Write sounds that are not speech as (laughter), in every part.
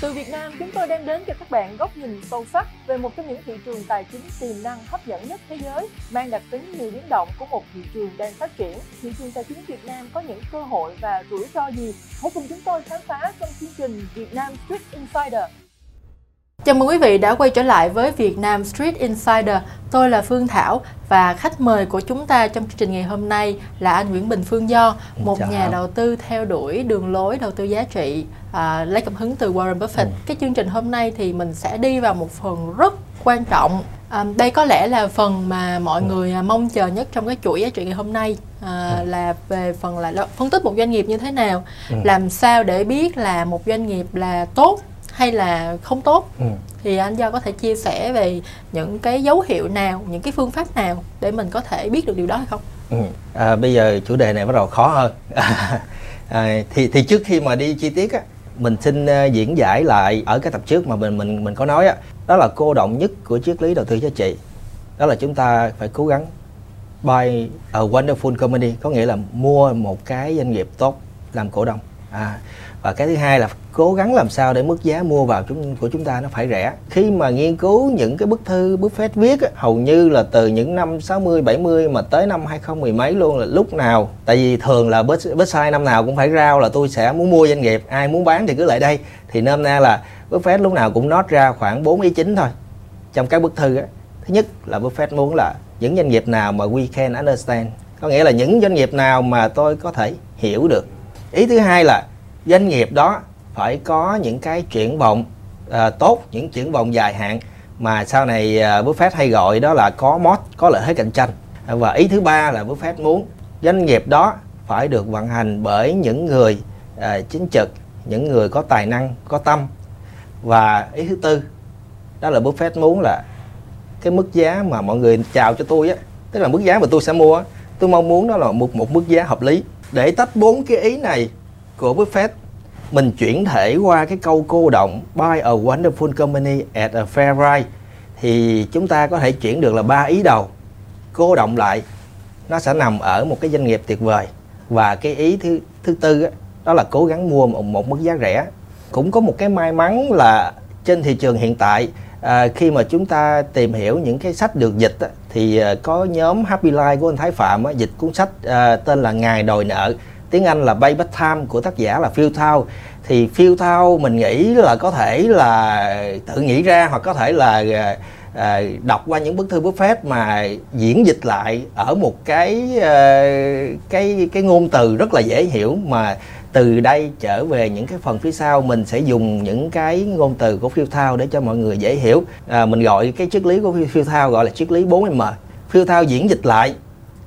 Từ Việt Nam, chúng tôi đem đến cho các bạn góc nhìn sâu sắc về một trong những thị trường tài chính tiềm năng hấp dẫn nhất thế giới, mang đặc tính nhiều biến động của một thị trường đang phát triển. Thị trường tài chính Việt Nam có những cơ hội và rủi ro gì? Hãy cùng chúng tôi khám phá trong chương trình Việt Nam Street Insider. Chào mừng quý vị đã quay trở lại với Việt Nam Street Insider. Tôi là Phương Thảo và khách mời của chúng ta trong chương trình ngày hôm nay là anh Nguyễn Bình Phương Do, một Chào. nhà đầu tư theo đuổi đường lối đầu tư giá trị, à, lấy cảm hứng từ Warren Buffett. Ừ. Cái chương trình hôm nay thì mình sẽ đi vào một phần rất quan trọng. À, đây có lẽ là phần mà mọi ừ. người à, mong chờ nhất trong cái chuỗi giá trị ngày hôm nay à, ừ. là về phần là phân tích một doanh nghiệp như thế nào, ừ. làm sao để biết là một doanh nghiệp là tốt hay là không tốt ừ. thì anh do có thể chia sẻ về những cái dấu hiệu nào những cái phương pháp nào để mình có thể biết được điều đó hay không? Ừ. à, bây giờ chủ đề này bắt đầu khó hơn. (laughs) À, thì thì trước khi mà đi chi tiết á mình xin uh, diễn giải lại ở cái tập trước mà mình mình mình có nói á. Đó là cô động nhất của triết lý đầu tư giá trị đó là chúng ta phải cố gắng buy a wonderful company có nghĩa là mua một cái doanh nghiệp tốt làm cổ đông. À và cái thứ hai là cố gắng làm sao để mức giá mua vào chúng, của chúng ta nó phải rẻ. Khi mà nghiên cứu những cái bức thư Buffett viết hầu như là từ những năm 60 70 mà tới năm 2010 mấy luôn là lúc nào, tại vì thường là Buffett năm nào cũng phải rao là tôi sẽ muốn mua doanh nghiệp, ai muốn bán thì cứ lại đây. Thì nôm na là Buffett lúc nào cũng nót ra khoảng 4 ý chính thôi trong các bức thư á. Thứ nhất là Buffett muốn là những doanh nghiệp nào mà we can understand. Có nghĩa là những doanh nghiệp nào mà tôi có thể hiểu được. Ý thứ hai là doanh nghiệp đó phải có những cái triển vọng uh, tốt những triển vọng dài hạn mà sau này ờ, uh, Buffett hay gọi đó là có mod có lợi thế cạnh tranh. Và ý thứ ba là Buffett muốn doanh nghiệp đó phải được vận hành bởi những người uh, chính trực những người có tài năng có tâm. Và ý thứ tư đó là Buffett muốn là cái mức giá mà mọi người chào cho tôi á tức là mức giá mà tôi sẽ mua tôi mong muốn đó là một một mức giá hợp lý. Để tách bốn cái ý này của Buffett mình chuyển thể qua cái câu cô động buy a wonderful company at a fair price. Thì chúng ta có thể chuyển được là ba ý đầu. Cô động lại nó sẽ nằm ở một cái doanh nghiệp tuyệt vời. Và cái ý thứ thứ tư đó, đó là cố gắng mua một, một mức giá rẻ. Cũng có một cái may mắn là trên thị trường hiện tại à, khi mà chúng ta tìm hiểu những cái sách được dịch á, thì à, có nhóm Happy Life của anh Thái Phạm á, dịch cuốn sách à, tên là ngài đòi nợ tiếng Anh là Payback Time của tác giả là Phil Thao. Thì Phil Thao mình nghĩ là có thể là tự nghĩ ra hoặc có thể là à, à đọc qua những bức thư Buffett mà diễn dịch lại ở một cái à, cái cái ngôn từ rất là dễ hiểu mà từ đây trở về những cái phần phía sau mình sẽ dùng những cái ngôn từ của Phil Thao để cho mọi người dễ hiểu. À, mình gọi cái triết lý của Phil Thao gọi là triết lý 4M Phil Thao diễn dịch lại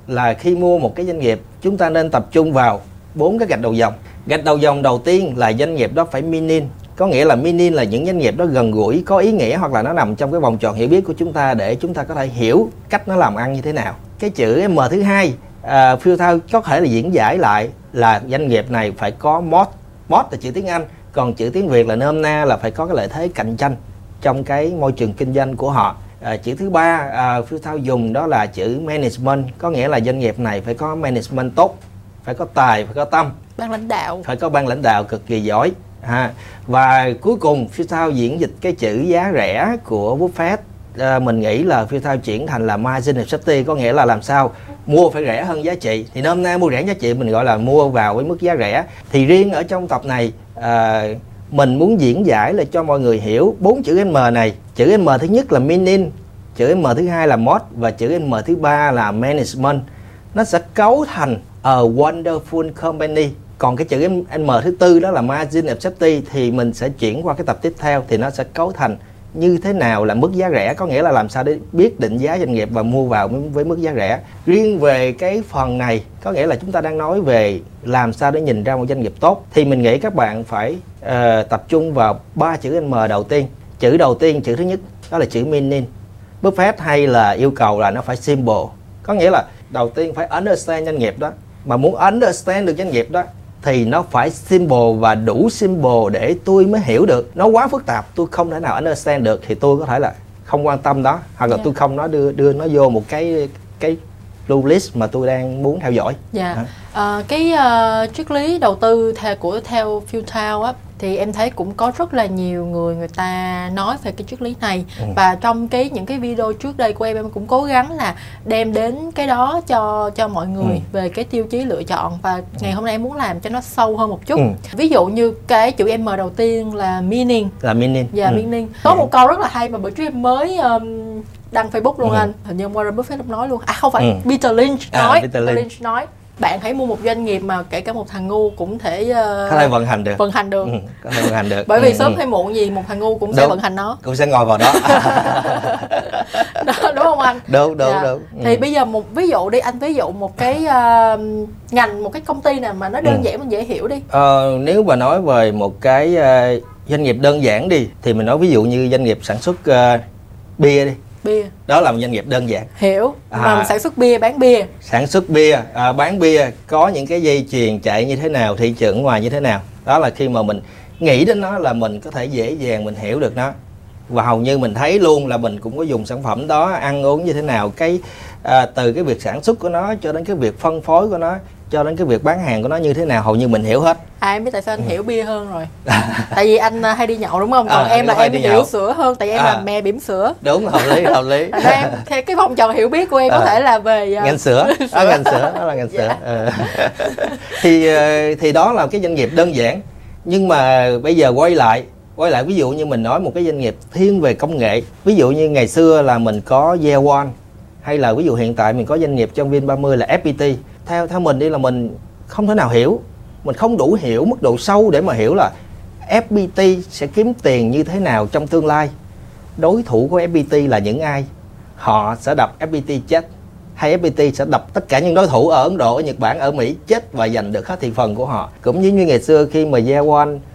là khi mua một cái doanh nghiệp chúng ta nên tập trung vào bốn cái gạch đầu dòng. Gạch đầu dòng đầu tiên là doanh nghiệp đó phải minin có nghĩa là minin là những doanh nghiệp đó gần gũi có ý nghĩa hoặc là nó nằm trong cái vòng tròn hiểu biết của chúng ta để chúng ta có thể hiểu cách nó làm ăn như thế nào. Cái chữ m thứ hai à, uh, filter thao có thể là diễn giải lại là doanh nghiệp này phải có mod. Mod là chữ tiếng anh còn chữ tiếng việt là nôm na là phải có cái lợi thế cạnh tranh trong cái môi trường kinh doanh của họ. À, chữ thứ ba à, phiêu thao dùng đó là chữ management có nghĩa là doanh nghiệp này phải có management tốt phải có tài phải có tâm. Ban lãnh đạo. Phải có ban lãnh đạo cực kỳ giỏi ha. Và cuối cùng phía sau diễn dịch cái chữ giá rẻ của Buffett à, mình nghĩ là phía sau chuyển thành là margin of safety có nghĩa là làm sao mua phải rẻ hơn giá trị. Thì hôm nay mua rẻ giá trị mình gọi là mua vào với mức giá rẻ. Thì riêng ở trong tập này à, mình muốn diễn giải là cho mọi người hiểu bốn chữ M này. Chữ M thứ nhất là meaning chữ M thứ hai là mod và chữ M thứ ba là management. Nó sẽ cấu thành a wonderful company. Còn cái chữ M thứ tư đó là margin of safety thì mình sẽ chuyển qua cái tập tiếp theo thì nó sẽ cấu thành như thế nào là mức giá rẻ. Có nghĩa là làm sao để biết định giá doanh nghiệp và mua vào với mức giá rẻ. Riêng về cái phần này có nghĩa là chúng ta đang nói về làm sao để nhìn ra một doanh nghiệp tốt thì mình nghĩ các bạn phải uh, tập trung vào ba chữ M đầu tiên. Chữ đầu tiên chữ thứ nhất đó là chữ meaning. Buffett hay là yêu cầu là nó phải simple. Có nghĩa là đầu tiên phải understand doanh nghiệp đó mà muốn understand được doanh nghiệp đó thì nó phải symbol và đủ symbol để tôi mới hiểu được nó quá phức tạp tôi không thể nào understand được thì tôi có thể là không quan tâm đó hoặc là yeah. Dạ. tôi không nó đưa đưa nó vô một cái cái blue list mà tôi đang muốn theo dõi. Dạ. Yeah. À, cái uh, triết lý đầu tư theo của theo Tao á thì em thấy cũng có rất là nhiều người người ta nói về cái triết lý này ừ. và trong cái những cái video trước đây của em em cũng cố gắng là đem đến cái đó cho cho mọi người ừ. về cái tiêu chí lựa chọn và ngày hôm nay em muốn làm cho nó sâu hơn một chút ừ. ví dụ như cái chữ M đầu tiên là meaning là meaning dạ ừ. meaning có ừ. một câu rất là hay mà bữa trước em mới um, đăng Facebook luôn ừ. anh hình như Warren Buffett nói luôn à không phải ừ. Peter Lynch à, nói à, Peter, Peter Lynch. Lynch nói bạn hãy mua một doanh nghiệp mà kể cả một thằng ngu cũng thể uh, có thể vận hành được vận hành được ừ, có thể vận hành được bởi vì ừ, sớm ừ. hay muộn gì một thằng ngu cũng đúng. sẽ vận hành nó cũng sẽ ngồi vào đó, (laughs) đó đúng không anh đúng đúng dạ. đúng ừ. thì bây giờ một ví dụ đi anh ví dụ một cái uh, ngành một cái công ty nào mà nó đơn ừ. giản mình dễ hiểu đi ờ, nếu mà nói về một cái uh, doanh nghiệp đơn giản đi thì mình nói ví dụ như doanh nghiệp sản xuất uh, bia đi bia. Đó là một doanh nghiệp đơn giản. Hiểu. À, mà sản xuất bia bán bia. Sản xuất bia à, bán bia có những cái dây chuyền chạy như thế nào thị trường ngoài như thế nào. Đó là khi mà mình nghĩ đến nó là mình có thể dễ dàng mình hiểu được nó. Và hầu như mình thấy luôn là mình cũng có dùng sản phẩm đó ăn uống như thế nào cái à, từ cái việc sản xuất của nó cho đến cái việc phân phối của nó cho đến cái việc bán hàng của nó như thế nào hầu như mình hiểu hết à em biết tại sao anh ừ. hiểu bia hơn rồi (laughs) tại vì anh à, hay đi nhậu đúng không còn à, em là em hiểu nhậu. sữa hơn tại vì em à. là mẹ bỉm sữa đúng hợp lý hợp lý em (laughs) theo cái vòng tròn hiểu biết của em à. có thể là về uh... ngành sữa (laughs) à, ngành sữa đó là ngành sữa dạ. à. thì ờ, thì đó là cái doanh nghiệp đơn giản nhưng mà bây giờ quay lại quay lại ví dụ như mình nói một cái doanh nghiệp thiên về công nghệ ví dụ như ngày xưa là mình có Year One hay là ví dụ hiện tại mình có doanh nghiệp trong Vin30 là FPT theo theo mình đi là mình không thể nào hiểu mình không đủ hiểu mức độ sâu để mà hiểu là FPT sẽ kiếm tiền như thế nào trong tương lai đối thủ của FPT là những ai họ sẽ đập FPT chết hay FPT sẽ đập tất cả những đối thủ ở Ấn Độ, ở Nhật Bản, ở Mỹ chết và giành được hết thị phần của họ. Cũng như như ngày xưa khi mà Year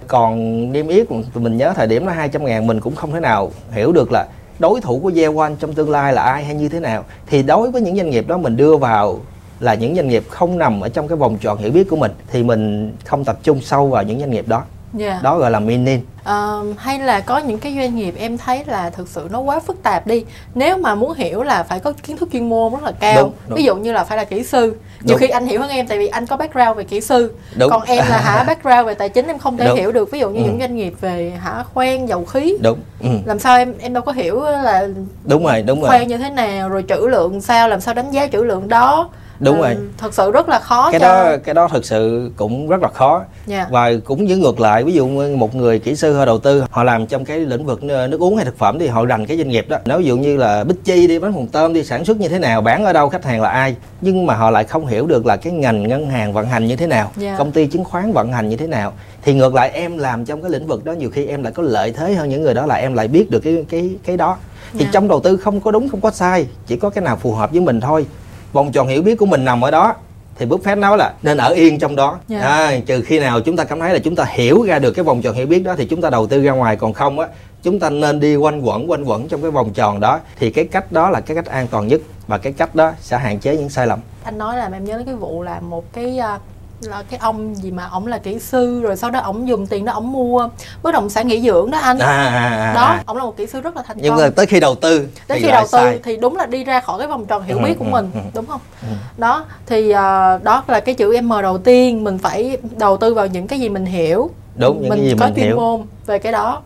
còn niêm yết, mình nhớ thời điểm nó 200 ngàn mình cũng không thể nào hiểu được là đối thủ của Year trong tương lai là ai hay như thế nào. Thì đối với những doanh nghiệp đó mình đưa vào là những doanh nghiệp không nằm ở trong cái vòng tròn hiểu biết của mình thì mình không tập trung sâu vào những doanh nghiệp đó yeah. Dạ. đó gọi là mini uh, hay là có những cái doanh nghiệp em thấy là thực sự nó quá phức tạp đi nếu mà muốn hiểu là phải có kiến thức chuyên môn rất là cao đúng, đúng. ví dụ như là phải là kỹ sư nhiều khi anh hiểu hơn em tại vì anh có background về kỹ sư đúng. còn em là hả (laughs) background về tài chính em không thể đúng. hiểu được ví dụ như ừ. những doanh nghiệp về hả khoan dầu khí đúng ừ. làm sao em em đâu có hiểu là đúng rồi đúng khoan rồi. như thế nào rồi trữ lượng sao làm sao đánh giá trữ lượng đó đúng ừ, rồi thật sự rất là khó cái cho... đó cái đó thực sự cũng rất là khó yeah. Dạ. và cũng như ngược lại ví dụ một người kỹ sư họ đầu tư họ làm trong cái lĩnh vực nước uống hay thực phẩm thì họ rành cái doanh nghiệp đó nếu ví dụ như là bích chi đi bán hồng tôm đi sản xuất như thế nào bán ở đâu khách hàng là ai nhưng mà họ lại không hiểu được là cái ngành ngân hàng vận hành như thế nào yeah. Dạ. công ty chứng khoán vận hành như thế nào thì ngược lại em làm trong cái lĩnh vực đó nhiều khi em lại có lợi thế hơn những người đó là em lại biết được cái cái cái đó thì yeah. Dạ. trong đầu tư không có đúng không có sai chỉ có cái nào phù hợp với mình thôi vòng tròn hiểu biết của mình nằm ở đó thì Buffett nói là nên ở yên trong đó yeah. Dạ. à, trừ khi nào chúng ta cảm thấy là chúng ta hiểu ra được cái vòng tròn hiểu biết đó thì chúng ta đầu tư ra ngoài còn không á chúng ta nên đi quanh quẩn quanh quẩn trong cái vòng tròn đó thì cái cách đó là cái cách an toàn nhất và cái cách đó sẽ hạn chế những sai lầm anh nói là em nhớ đến cái vụ là một cái uh, là cái ông gì mà ổng là kỹ sư rồi sau đó ổng dùng tiền đó ổng mua bất động sản nghỉ dưỡng đó anh. À, à, à, đó ổng là một kỹ sư rất là thành công. nhưng mà tới khi đầu tư tới khi đầu tư sai. thì đúng là đi ra khỏi cái vòng tròn hiểu ừ, biết của ừ, mình ừ, đúng không? Ừ. đó thì uh, đó là cái chữ M đầu tiên mình phải đầu tư vào những cái gì mình hiểu. Đúng những mình cái gì có mình chuyên hiểu. môn về cái đó.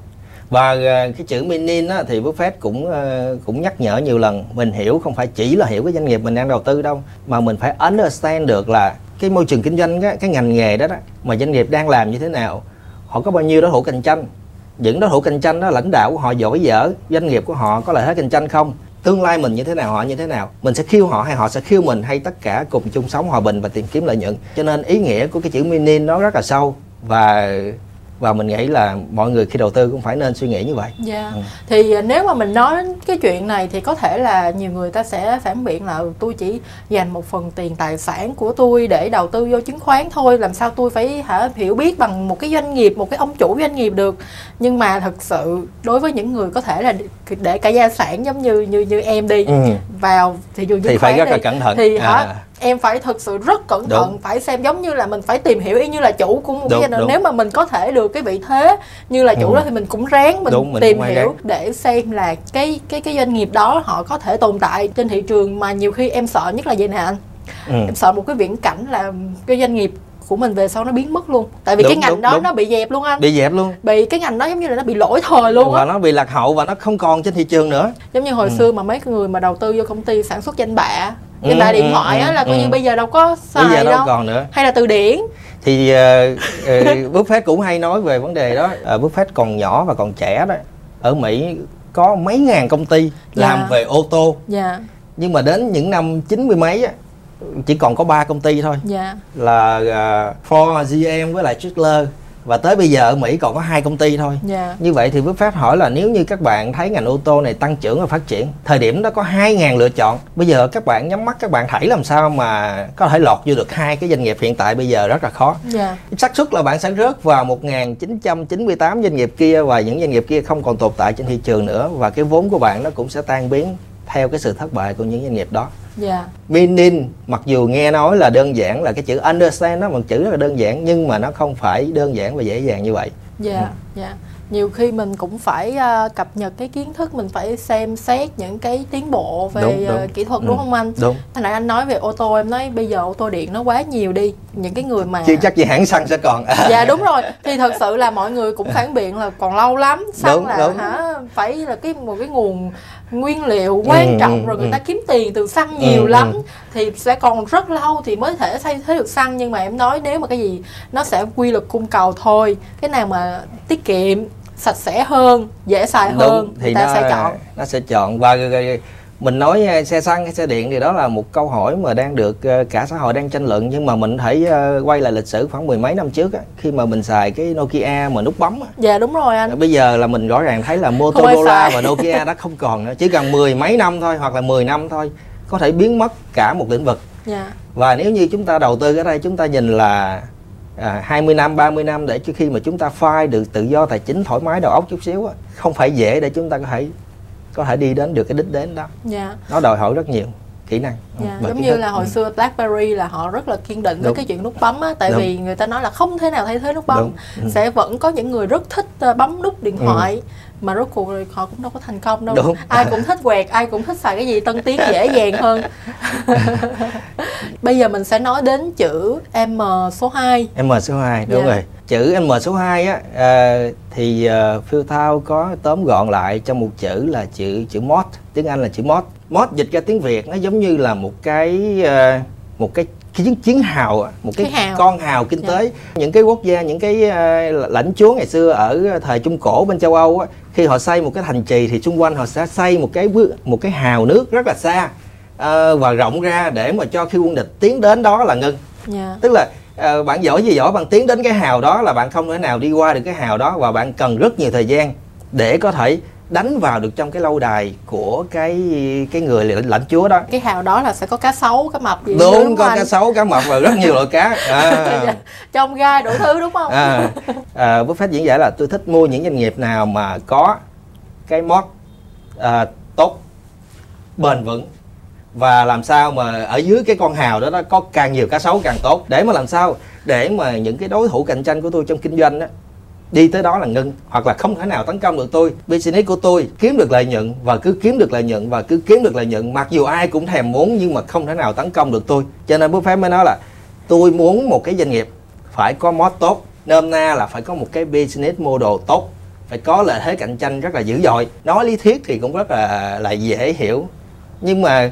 Và uh, cái chữ minin á, thì Buffett cũng uh, cũng nhắc nhở nhiều lần mình hiểu không phải chỉ là hiểu cái doanh nghiệp mình đang đầu tư đâu mà mình phải understand được là cái môi trường kinh doanh cái, cái ngành nghề đó, đó mà doanh nghiệp đang làm như thế nào họ có bao nhiêu đối thủ cạnh tranh. Những đối thủ cạnh tranh đó lãnh đạo của họ giỏi dở doanh nghiệp của họ có lợi thế cạnh tranh không? Tương lai mình như thế nào họ như thế nào? Mình sẽ khiêu họ hay họ sẽ khiêu mình hay tất cả cùng chung sống hòa bình và tìm kiếm lợi nhuận? Cho nên ý nghĩa của cái chữ mini nó rất là sâu và và mình nghĩ là mọi người khi đầu tư cũng phải nên suy nghĩ như vậy. Dạ. Yeah. Ừ. Thì à, nếu mà mình nói cái chuyện này thì có thể là nhiều người ta sẽ phản biện là tôi chỉ dành một phần tiền tài sản của tôi để đầu tư vô chứng khoán thôi, làm sao tôi phải hả hiểu biết bằng một cái doanh nghiệp, một cái ông chủ doanh nghiệp được. Nhưng mà thật sự đối với những người có thể là để cả gia sản giống như như như em đi ừ. vào thị trường chứng thì khoán phải rất đi, là cẩn thận. Thì hả à em phải thực sự rất cẩn thận đúng. phải xem giống như là mình phải tìm hiểu y như là chủ của một đúng, cái nếu mà mình có thể được cái vị thế như là chủ ừ. đó thì mình cũng ráng mình đúng, mình tìm hiểu ráng. để xem là cái cái cái doanh nghiệp đó họ có thể tồn tại trên thị trường mà nhiều khi em sợ nhất là gì nè anh ừ. em sợ một cái viễn cảnh là cái doanh nghiệp của mình về sau nó biến mất luôn tại vì Đúng, cái ngành đúng, đó đúng. nó bị dẹp luôn anh bị dẹp luôn bị cái ngành đó giống như là nó bị lỗi thời luôn và á nó bị lạc hậu và nó không còn trên thị trường nữa giống như hồi Ừ. xưa mà mấy người mà đầu tư vô công ty sản xuất danh bạ Ừ, danh bạ điện ừ, thoại á ừ, là coi ừ. như bây giờ đâu có xài bây giờ đâu đâu. còn nữa. Hay là từ điển. Thì uh, uh, Buffett cũng hay nói về vấn đề đó. Uh, Buffett còn nhỏ và còn trẻ đó. Ở Mỹ có mấy ngàn công ty Dạ. làm về ô tô. Dạ. Nhưng mà đến những năm chín mươi mấy á, chỉ còn có ba công ty thôi. Dạ. Là uh, Ford, GM với lại Chrysler và tới bây giờ ở Mỹ còn có hai công ty thôi. Dạ. Như vậy thì Buffett hỏi là nếu như các bạn thấy ngành ô tô này tăng trưởng và phát triển thời điểm đó có 2.000 lựa chọn. Bây giờ các bạn nhắm mắt các bạn thảy làm sao mà có thể lọt vô được hai cái doanh nghiệp hiện tại bây giờ rất là khó. Dạ. Xác suất là bạn sẽ rớt vào 1998 doanh nghiệp kia và những doanh nghiệp kia không còn tồn tại trên thị trường nữa và cái vốn của bạn nó cũng sẽ tan biến theo cái sự thất bại của những doanh nghiệp đó. Dạ. Meaning mặc dù nghe nói là đơn giản là cái chữ understand nó một chữ rất là đơn giản nhưng mà nó không phải đơn giản và dễ dàng như vậy. Dạ dạ. Nhiều khi mình cũng phải à, cập nhật cái kiến thức mình phải xem xét những cái tiến bộ về Đúng, à, đúng. kỹ thuật Ừ. đúng không anh? Đúng. Hồi nãy anh nói về ô tô em nói bây giờ ô tô điện nó quá nhiều đi những cái người mà chưa chắc gì hãng xăng sẽ còn. (laughs) Dạ đúng rồi. Thì thật sự là mọi người cũng phản biện là còn lâu lắm. Xăng Đúng, là đúng. hả phải là cái một cái nguồn nguyên liệu quan Ừ, trọng ừ, rồi người ừ. ta kiếm tiền từ xăng nhiều Ừ, lắm. Ừ. thì sẽ còn rất lâu thì mới thể thay thế được xăng. Nhưng mà em nói nếu mà cái gì nó sẽ quy luật cung cầu thôi. Cái nào mà tiết kiệm sạch sẽ hơn dễ xài hơn đúng người thì ta nó sẽ chọn. nó sẽ chọn và mình nói uh, xe xăng hay xe điện thì đó là một câu hỏi mà đang được uh, cả xã hội đang tranh luận. Nhưng mà mình thấy uh, quay lại lịch sử khoảng mười mấy năm trước á, khi mà mình xài cái Nokia mà nút bấm á, dạ đúng rồi anh. Bây giờ là mình rõ ràng thấy là Motorola và Nokia đã không còn nữa. Chỉ cần mười mấy năm thôi hoặc là 10 năm thôi có thể biến mất cả một lĩnh vực. Dạ. Và nếu như chúng ta đầu tư ở đây chúng ta nhìn là à, 20 năm 30 năm để trước khi mà chúng ta phai được tự do tài chính thoải mái đầu óc chút xíu á không phải dễ để chúng ta có thể có thể đi đến được cái đích đến đó dạ nó đòi hỏi rất nhiều kỹ năng Dạ, và giống như thức. là hồi Ừ. xưa BlackBerry là họ rất là kiên định với Đúng. cái chuyện nút bấm á tại Đúng. vì người ta nói là không thể nào thay thế nút bấm Đúng. Ừ. sẽ vẫn có những người rất thích ờ, bấm nút điện thoại mà rốt cuộc rồi họ cũng đâu có thành công đâu Đúng. ai cũng thích quẹt ai cũng thích xài cái gì tân tiến dễ dàng hơn (laughs) bây giờ mình sẽ nói đến chữ M số 2 M số 2 đúng Dạ. rồi chữ M số 2 á à, thì uh, Phil Thao có tóm gọn lại trong một chữ là chữ chữ mod tiếng Anh là chữ mod mod dịch ra tiếng Việt nó giống như là một cái ờ, một cái chiến chiến hào một cái, Cái hào. con hào kinh Dạ. tế những cái quốc gia những cái ờ, lãnh chúa ngày xưa ở thời trung cổ bên châu Âu á, khi họ xây một cái thành trì thì xung quanh họ sẽ xây một cái một cái hào nước rất là xa và rộng ra để mà cho khi quân địch tiến đến đó là ngưng dạ tức là ờ, bạn giỏi gì giỏi bạn tiến đến cái hào đó là bạn không thể nào đi qua được cái hào đó và bạn cần rất nhiều thời gian để có thể đánh vào được trong cái lâu đài của cái cái người lãnh, lãnh chúa đó. Cái hào đó là sẽ có cá sấu cá mập gì đúng không có anh? cá sấu cá mập và rất nhiều loại cá. (laughs) À, trong gai đủ thứ đúng không? À, à, Buffett diễn giải là tôi thích mua những doanh nghiệp nào mà có cái mod à, tốt bền vững và làm sao mà ở dưới cái con hào đó nó có càng nhiều cá sấu càng tốt. Để mà làm sao? Để mà những cái đối thủ cạnh tranh của tôi trong kinh doanh đó đi tới đó là ngưng. Hoặc là không thể nào tấn công được tôi. Business của tôi kiếm được lợi nhuận và cứ kiếm được lợi nhuận và cứ kiếm được lợi nhuận. Mặc dù ai cũng thèm muốn nhưng mà không thể nào tấn công được tôi. Cho nên Buffett mới nói là tôi muốn một cái doanh nghiệp phải có mod tốt. Nôm na là phải có một cái business model tốt. Phải có lợi thế cạnh tranh rất là dữ dội. Nói lý thuyết thì cũng rất là là dễ hiểu. Nhưng mà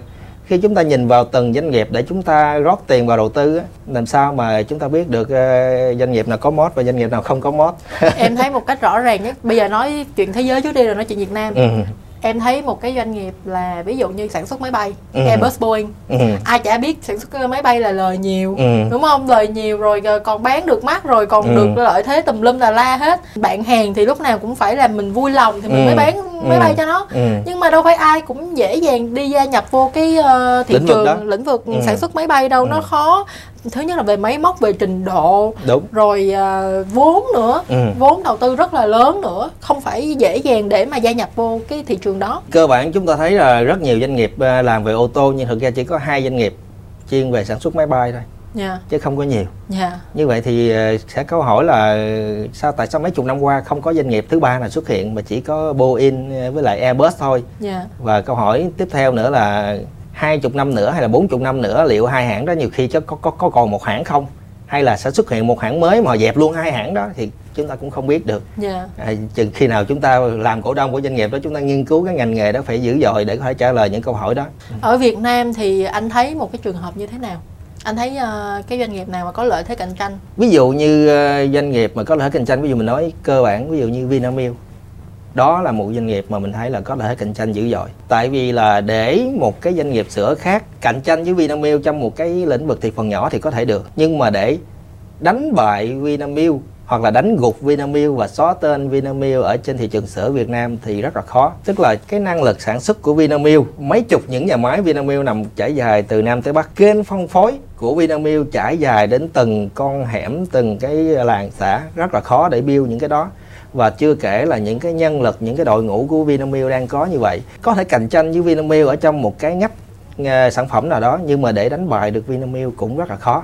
khi chúng ta nhìn vào từng doanh nghiệp để chúng ta rót tiền vào đầu tư làm sao mà chúng ta biết được ờ, doanh nghiệp nào có mod và doanh nghiệp nào không có mod? Em thấy một cách rõ ràng nhất bây giờ nói chuyện thế giới trước đi rồi nói chuyện Việt Nam. Ừ, em thấy một cái doanh nghiệp là ví dụ như sản xuất máy bay Ừ. Airbus Boeing ừ, ai chả biết sản xuất máy bay là lời nhiều ừ. đúng không lời nhiều rồi còn bán được mắc rồi còn Ừ. được lợi thế tùm lum là la hết bạn hàng thì lúc nào cũng phải là mình vui lòng thì mình Ừ. mới bán máy Ừ. bay cho nó ừ. nhưng mà đâu phải ai cũng dễ dàng đi gia nhập vô cái ờ, thị Lĩnh vực trường đó. lĩnh vực Ừ. sản xuất máy bay đâu Ừ. nó khó thứ nhất là về máy móc về trình độ đúng. rồi ờ, vốn nữa. Ừ. vốn đầu tư rất là lớn nữa không phải dễ dàng để mà gia nhập vô cái thị trường đó. Cơ bản chúng ta thấy là rất nhiều doanh nghiệp ờ, làm về ô tô nhưng thực ra chỉ có hai doanh nghiệp chuyên về sản xuất máy bay thôi nha chứ không có nhiều. Nha như vậy thì ờ, sẽ câu hỏi là sao tại sao mấy chục năm qua không có doanh nghiệp thứ ba nào xuất hiện mà chỉ có Boeing ờ, với lại Airbus thôi? Nha và câu hỏi tiếp theo nữa là hai chục năm nữa hay là bốn chục năm nữa liệu hai hãng đó nhiều khi có có có còn một hãng không hay là sẽ xuất hiện một hãng mới mà dẹp luôn hai hãng đó thì chúng ta cũng không biết được Dạ. à, chừng khi nào chúng ta làm cổ đông của doanh nghiệp đó chúng ta nghiên cứu cái ngành nghề đó phải dữ dội để có thể trả lời những câu hỏi đó Ở Việt Nam thì anh thấy một cái trường hợp như thế nào? Anh thấy ờ, cái doanh nghiệp nào mà có lợi thế cạnh tranh? ví dụ như ờ, doanh nghiệp mà có lợi thế cạnh tranh ví dụ mình nói cơ bản ví dụ như Vinamilk đó là một doanh nghiệp mà mình thấy là có lợi thế cạnh tranh dữ dội tại vì là để một cái doanh nghiệp sữa khác cạnh tranh với Vinamilk trong một cái lĩnh vực thị phần nhỏ thì có thể được nhưng mà để đánh bại Vinamilk hoặc là đánh gục Vinamilk và xóa tên Vinamilk ở trên thị trường sữa Việt Nam thì rất là khó. Tức là cái năng lực sản xuất của Vinamilk, mấy chục những nhà máy Vinamilk nằm trải dài từ Nam tới Bắc. Kênh phân phối của Vinamilk trải dài đến từng con hẻm, từng cái làng xã rất là khó để build những cái đó và chưa kể là những cái nhân lực những cái đội ngũ của Vinamilk đang có như vậy. Có thể cạnh tranh với Vinamilk ở trong một cái ngách ờ, sản phẩm nào đó nhưng mà để đánh bại được Vinamilk cũng rất là khó.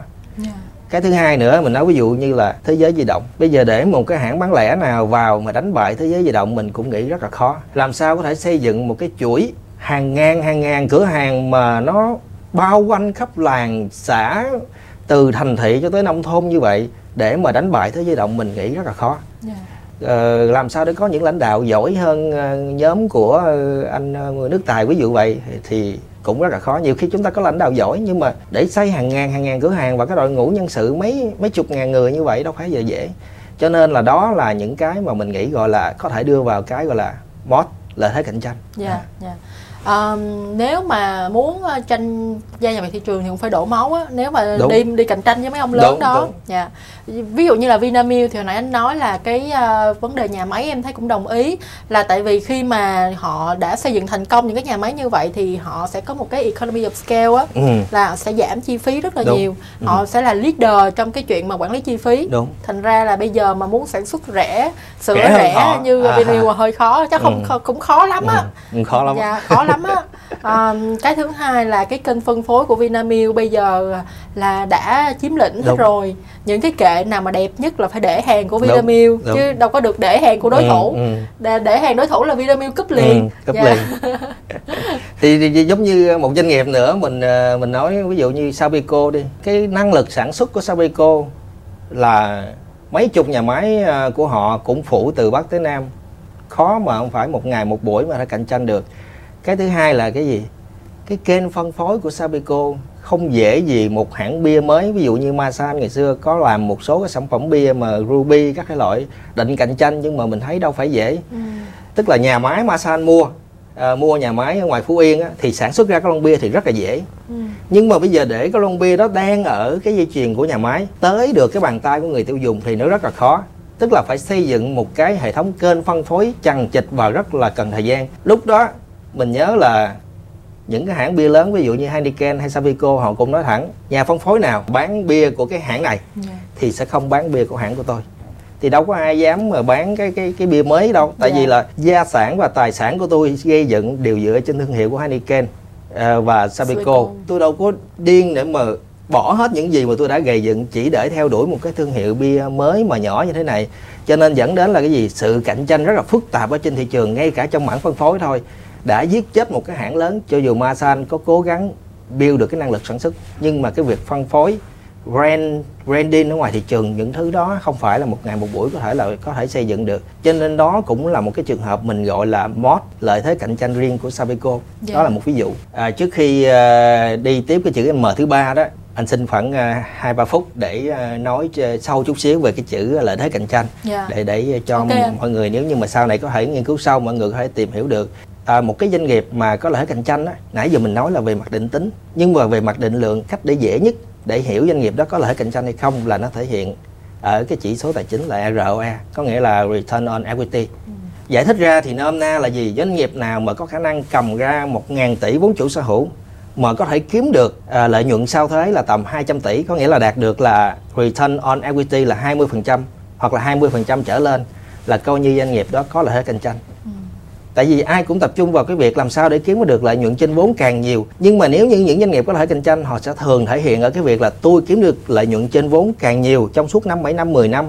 Cái thứ hai nữa mình nói ví dụ như là thế giới di động. Bây giờ để một cái hãng bán lẻ nào vào mà đánh bại thế giới di động mình cũng nghĩ rất là khó. Làm sao có thể xây dựng một cái chuỗi hàng ngàn hàng ngàn cửa hàng mà nó bao quanh khắp làng xã từ thành thị cho tới nông thôn như vậy để mà đánh bại thế giới di động mình nghĩ rất là khó. Dạ. Ờ, làm sao để có những lãnh đạo giỏi hơn ờ, nhóm của ờ, anh ờ, nước tài ví dụ vậy thì cũng rất là khó. Nhiều khi chúng ta có lãnh đạo giỏi nhưng mà để xây hàng ngàn hàng ngàn cửa hàng và cái đội ngũ nhân sự mấy mấy chục ngàn người như vậy đâu phải giờ dễ. Cho nên là đó là những cái mà mình nghĩ gọi là có thể đưa vào cái gọi là mod lợi thế cạnh tranh. Dạ, dạ. Ờm, nếu mà muốn ờ, tranh gia nhập thị trường thì cũng phải đổ máu á. Nếu mà Đúng. đi đi cạnh tranh với mấy ông lớn Đúng, đó. đúng. dạ. Ví dụ như là Vinamilk thì hồi nãy anh nói là cái ờ, vấn đề nhà máy em thấy cũng đồng ý là tại vì khi mà họ đã xây dựng thành công những cái nhà máy như vậy thì họ sẽ có một cái economy of scale á ừ, là sẽ giảm chi phí rất là Đúng. nhiều. Họ sẽ là leader trong cái chuyện mà quản lý chi phí. Đúng. Thành ra là bây giờ mà muốn sản xuất rẻ sữa Rẻ rẻ, như À. Vinamilk hơi khó chắc không Ừ. cũng khó lắm á. Ừ, khó lắm Dạ, khó lắm á. À, cái thứ hai là cái kênh phân phối của Vinamilk bây giờ là đã chiếm lĩnh hết Đúng. rồi. Những cái kệ nào mà đẹp nhất là phải để hàng của Đúng, Vinamilk đúng. chứ đâu có được để hàng của đối Ừ, thủ. ừ. Để, để hàng đối thủ là Vinamilk cúp liền. Ừ, cấp Dạ. liền (laughs) thì, thì, thì giống như một doanh nghiệp nữa mình ờ, mình nói ví dụ như Sabeco đi cái năng lực sản xuất của Sabeco là mấy chục nhà máy ờ, của họ cũng phủ từ bắc tới nam khó mà không phải một ngày một buổi mà phải cạnh tranh được cái thứ hai là cái gì? Cái kênh phân phối của Sabeco không dễ gì một hãng bia mới. Ví dụ như Masan ngày xưa có làm một số cái sản phẩm bia mà Ruby các cái loại định cạnh tranh nhưng mà mình thấy đâu phải dễ. Ừ. tức là nhà máy Masan mua à, mua nhà máy ở ngoài Phú Yên á, thì sản xuất ra cái lon bia thì rất là dễ. Ừ. nhưng mà bây giờ để cái lon bia đó đang ở cái dây chuyền của nhà máy tới được cái bàn tay của người tiêu dùng thì nó rất là khó. Tức là phải xây dựng một cái hệ thống kênh phân phối chằng chịt và rất là cần thời gian. Lúc đó mình nhớ là những cái hãng bia lớn ví dụ như Heineken hay Sabeco họ cũng nói thẳng nhà phân phối nào bán bia của cái hãng này Dạ. thì sẽ không bán bia của hãng của tôi thì đâu có ai dám mà bán cái cái cái bia mới đâu tại Dạ. vì là gia sản và tài sản của tôi gây dựng đều dựa trên thương hiệu của Heineken ờ, và Sabeco. tôi đâu có điên để mà bỏ hết những gì mà tôi đã gây dựng chỉ để theo đuổi một cái thương hiệu bia mới mà nhỏ như thế này cho nên dẫn đến là cái gì sự cạnh tranh rất là phức tạp ở trên thị trường ngay cả trong mảng phân phối thôi đã giết chết một cái hãng lớn cho dù Masan có cố gắng build được cái năng lực sản xuất nhưng mà cái việc phân phối brand branding ở ngoài thị trường những thứ đó không phải là một ngày một buổi có thể là có thể xây dựng được cho nên đó cũng là một cái trường hợp mình gọi là mod lợi thế cạnh tranh riêng của Sabeco Dạ. đó là một ví dụ à, trước khi à, đi tiếp cái chữ M thứ ba đó anh xin khoảng à, hai ba phút để à, nói ch- sâu chút xíu về cái chữ lợi thế cạnh tranh Dạ. để để cho Ok anh. mọi người nếu như mà sau này có thể nghiên cứu sâu mọi người có thể tìm hiểu được à, một cái doanh nghiệp mà có lợi thế cạnh tranh á nãy giờ mình nói là về mặt định tính nhưng mà về mặt định lượng cách để dễ nhất để hiểu doanh nghiệp đó có lợi thế cạnh tranh hay không là nó thể hiện ở cái chỉ số tài chính là ROE có nghĩa là return on equity. Giải thích ra thì nôm na là gì? Doanh nghiệp nào mà có khả năng cầm ra 1.000 tỷ vốn chủ sở hữu mà có thể kiếm được à, lợi nhuận sau thuế là tầm 200 tỷ có nghĩa là đạt được là return on equity là 20% hoặc là 20% trở lên là coi như doanh nghiệp đó có lợi thế cạnh tranh tại vì ai cũng tập trung vào cái việc làm sao để kiếm được lợi nhuận trên vốn càng nhiều. Nhưng mà nếu như những doanh nghiệp có thể cạnh tranh họ sẽ thường thể hiện ở cái việc là tôi kiếm được lợi nhuận trên vốn càng nhiều trong suốt năm 7 năm 10 năm.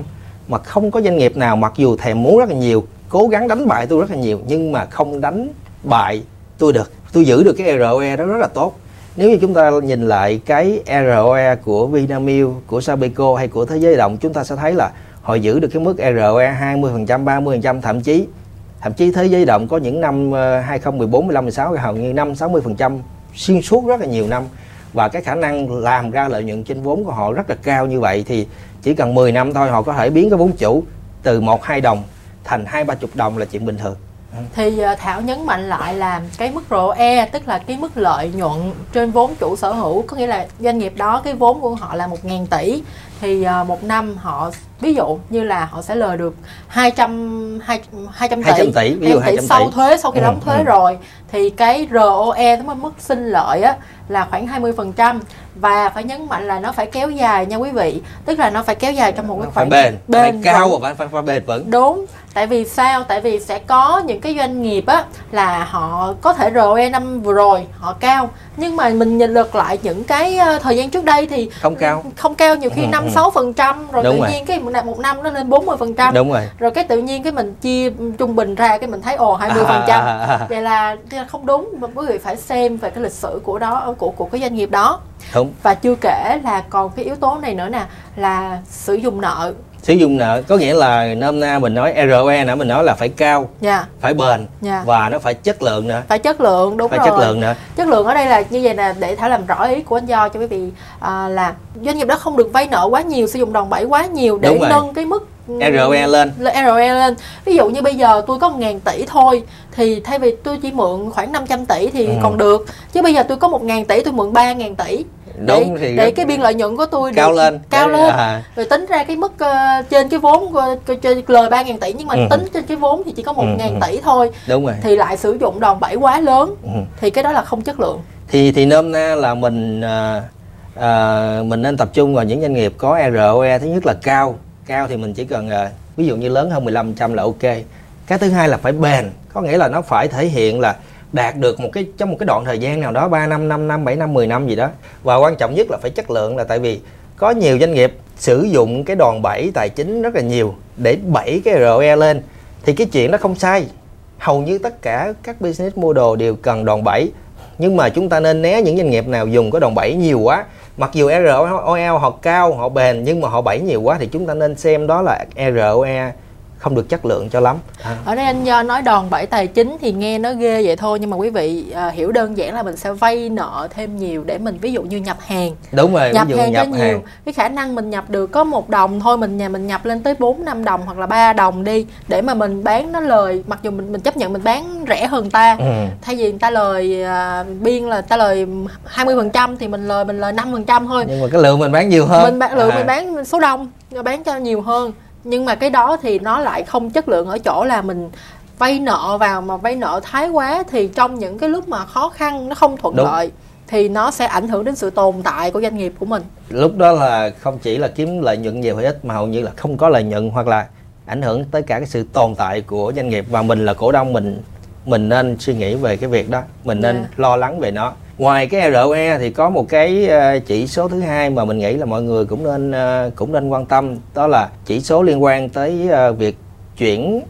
Mà không có doanh nghiệp nào mặc dù thèm muốn rất là nhiều cố gắng đánh bại tôi rất là nhiều nhưng mà không đánh bại tôi được. Tôi giữ được cái ROE đó rất là tốt. Nếu như chúng ta nhìn lại cái ROE của Vinamilk, của Sabeco hay của Thế giới động chúng ta sẽ thấy là họ giữ được cái mức ROE 20%, 30% thậm chí thậm chí thế giới động có những năm 2014, 15, 16 hầu như năm 60% xuyên suốt rất là nhiều năm. Và cái khả năng làm ra lợi nhuận trên vốn của họ rất là cao như vậy thì chỉ cần 10 năm thôi họ có thể biến cái vốn chủ từ 1 2 đồng thành hai ba chục đồng là chuyện bình thường. Thì ờ, Thảo nhấn mạnh lại là cái mức ROE tức là cái mức lợi nhuận trên vốn chủ sở hữu có nghĩa là doanh nghiệp đó cái vốn của họ là 1.000 tỷ thì uh, một năm họ ví dụ như là họ sẽ lời được 200 200, 200 tỷ. 200 tỷ ví dụ 200 tỷ. sau thuế sau khi ừ, đóng thuế ừ. rồi. Thì cái ROE tức là mức sinh lợi á là khoảng 20% và phải nhấn mạnh là nó phải kéo dài nha quý vị. Tức là nó phải kéo dài trong một cái khoảng bền bền phải cao và phải, phải bền vững. Đúng tại vì sao? Tại vì sẽ có những cái doanh nghiệp á là họ có thể ROE năm vừa rồi họ cao. Nhưng mà mình nhìn lượt lại những cái ờ, thời gian trước đây thì không cao. không cao nhiều khi ừ, năm ừ. sáu phần trăm rồi Đúng tự rồi. nhiên cái một năm nó lên 40 phần trăm Đúng rồi rồi cái tự nhiên cái mình chia trung bình ra cái mình thấy ồ 20 phần trăm à, à, à. vậy là không đúng mà quý vị phải xem về cái lịch sử của đó của của cái doanh nghiệp đó Đúng. và chưa kể là còn cái yếu tố này nữa nè là sử dụng nợ sử dụng nợ có nghĩa là nôm na mình nói ROE nữa mình nói là phải cao yeah. Dạ. phải bền yeah. Dạ. và nó phải chất lượng nữa phải chất lượng đúng phải rồi chất lượng nữa chất lượng ở đây là như vậy nè để thảo làm rõ ý của anh do cho quý vị à, là doanh nghiệp đó không được vay nợ quá nhiều sử dụng đòn bẩy quá nhiều để nâng cái mức ROE lên ROE lên ví dụ như bây giờ tôi có 1 ngàn tỷ thôi thì thay vì tôi chỉ mượn khoảng 500 tỷ thì ừ. còn được chứ bây giờ tôi có 1 ngàn tỷ tôi mượn 3 ngàn tỷ đúng để, thì để cái biên lợi nhuận của tôi cao lên cao lên à. rồi tính ra cái mức uh, trên cái vốn uh, trên lời ba ngàn tỷ nhưng mà ừ. tính trên cái vốn thì chỉ có một ừ. ngàn ừ. tỷ thôi đúng rồi thì lại sử dụng đòn bẩy quá lớn ừ. thì cái đó là không chất lượng thì thì nôm na là mình uh, uh, mình nên tập trung vào những doanh nghiệp có ROE thứ nhất là cao cao thì mình chỉ cần uh, ví dụ như lớn hơn 15 trăm là ok cái thứ hai là phải bền có nghĩa là nó phải thể hiện là đạt được một cái, trong một cái đoạn thời gian nào đó 3 năm 5 năm 7 năm 10 năm gì đó. Và quan trọng nhất là phải chất lượng là tại vì có nhiều doanh nghiệp sử dụng cái đòn bẩy tài chính rất là nhiều để bẩy cái ROE lên. Thì cái chuyện đó không sai. Hầu như tất cả các business model đều cần đòn bẩy. Nhưng mà chúng ta nên né những doanh nghiệp nào dùng cái đòn bẩy nhiều quá. Mặc dù ROE họ cao, họ bền, nhưng mà họ bẩy nhiều quá thì chúng ta nên xem đó là ROE không được chất lượng cho lắm. À. ở đây anh do nói đòn bẩy tài chính thì nghe nó ghê vậy thôi nhưng mà quý vị à, hiểu đơn giản là mình sẽ vay nợ thêm nhiều để mình ví dụ như nhập hàng. Đúng rồi nhập hàng nhập cho nhiều cái khả năng mình nhập được có một đồng thôi mình nhà mình nhập lên tới 4 năm đồng hoặc là 3 đồng đi để mà mình bán nó lời mặc dù mình mình chấp nhận mình bán rẻ hơn ta. Ừ. thay vì người ta lời à, biên là ta lời 20 phần trăm thì mình lời mình lời 5 phần trăm thôi. Nhưng mà cái lượng mình bán nhiều hơn. Mình bán lượng à. mình bán số đông bán cho nhiều hơn nhưng mà cái đó thì nó lại không chất lượng ở chỗ là mình vay nợ vào mà vay nợ thái quá thì trong những cái lúc mà khó khăn nó không thuận Đúng. lợi thì nó sẽ ảnh hưởng đến sự tồn tại của doanh nghiệp của mình lúc đó là không chỉ là kiếm lợi nhuận nhiều hay ít mà hầu như là không có lợi nhuận hoặc là ảnh hưởng tới cả cái sự tồn tại của doanh nghiệp và mình là cổ đông mình mình nên suy nghĩ về cái việc đó mình nên yeah. Dạ. lo lắng về nó ngoài cái ROE thì có một cái ờ, chỉ số thứ hai mà mình nghĩ là mọi người cũng nên ờ, cũng nên quan tâm đó là chỉ số liên quan tới ờ, việc chuyển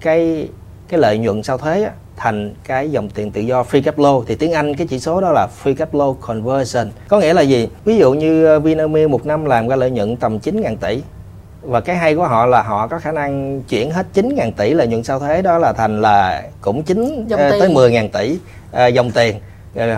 cái cái lợi nhuận sau thuế thành cái dòng tiền tự do free cash flow thì tiếng Anh cái chỉ số đó là free cash flow conversion có nghĩa là gì ví dụ như Vinamilk một năm làm ra lợi nhuận tầm 9.000 tỷ và cái hay của họ là họ có khả năng chuyển hết 9.000 tỷ lợi nhuận sau thuế đó là thành là cũng 9 tới 10.000 tỷ uh, dòng tiền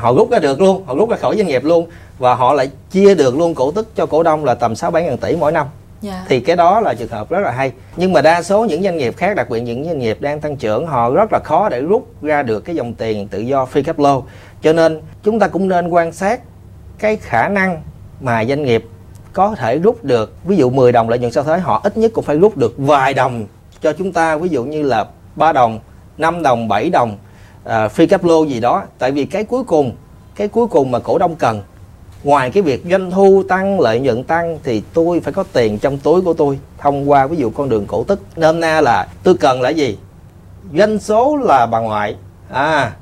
họ rút ra được luôn họ rút ra khỏi doanh nghiệp luôn và họ lại chia được luôn cổ tức cho cổ đông là tầm sáu bảy ngàn tỷ mỗi năm Yeah. Dạ. thì cái đó là trường hợp rất là hay nhưng mà đa số những doanh nghiệp khác đặc biệt những doanh nghiệp đang tăng trưởng họ rất là khó để rút ra được cái dòng tiền tự do free cash flow cho nên chúng ta cũng nên quan sát cái khả năng mà doanh nghiệp có thể rút được ví dụ 10 đồng lợi nhuận sau thuế họ ít nhất cũng phải rút được vài đồng cho chúng ta ví dụ như là 3 đồng 5 đồng 7 đồng uh, free cash flow gì đó. Tại vì cái cuối cùng cái cuối cùng mà cổ đông cần ngoài cái việc doanh thu tăng lợi nhuận tăng thì tôi phải có tiền trong túi của tôi thông qua ví dụ con đường cổ tức. Nôm na là tôi cần là gì? Doanh số là bà ngoại. À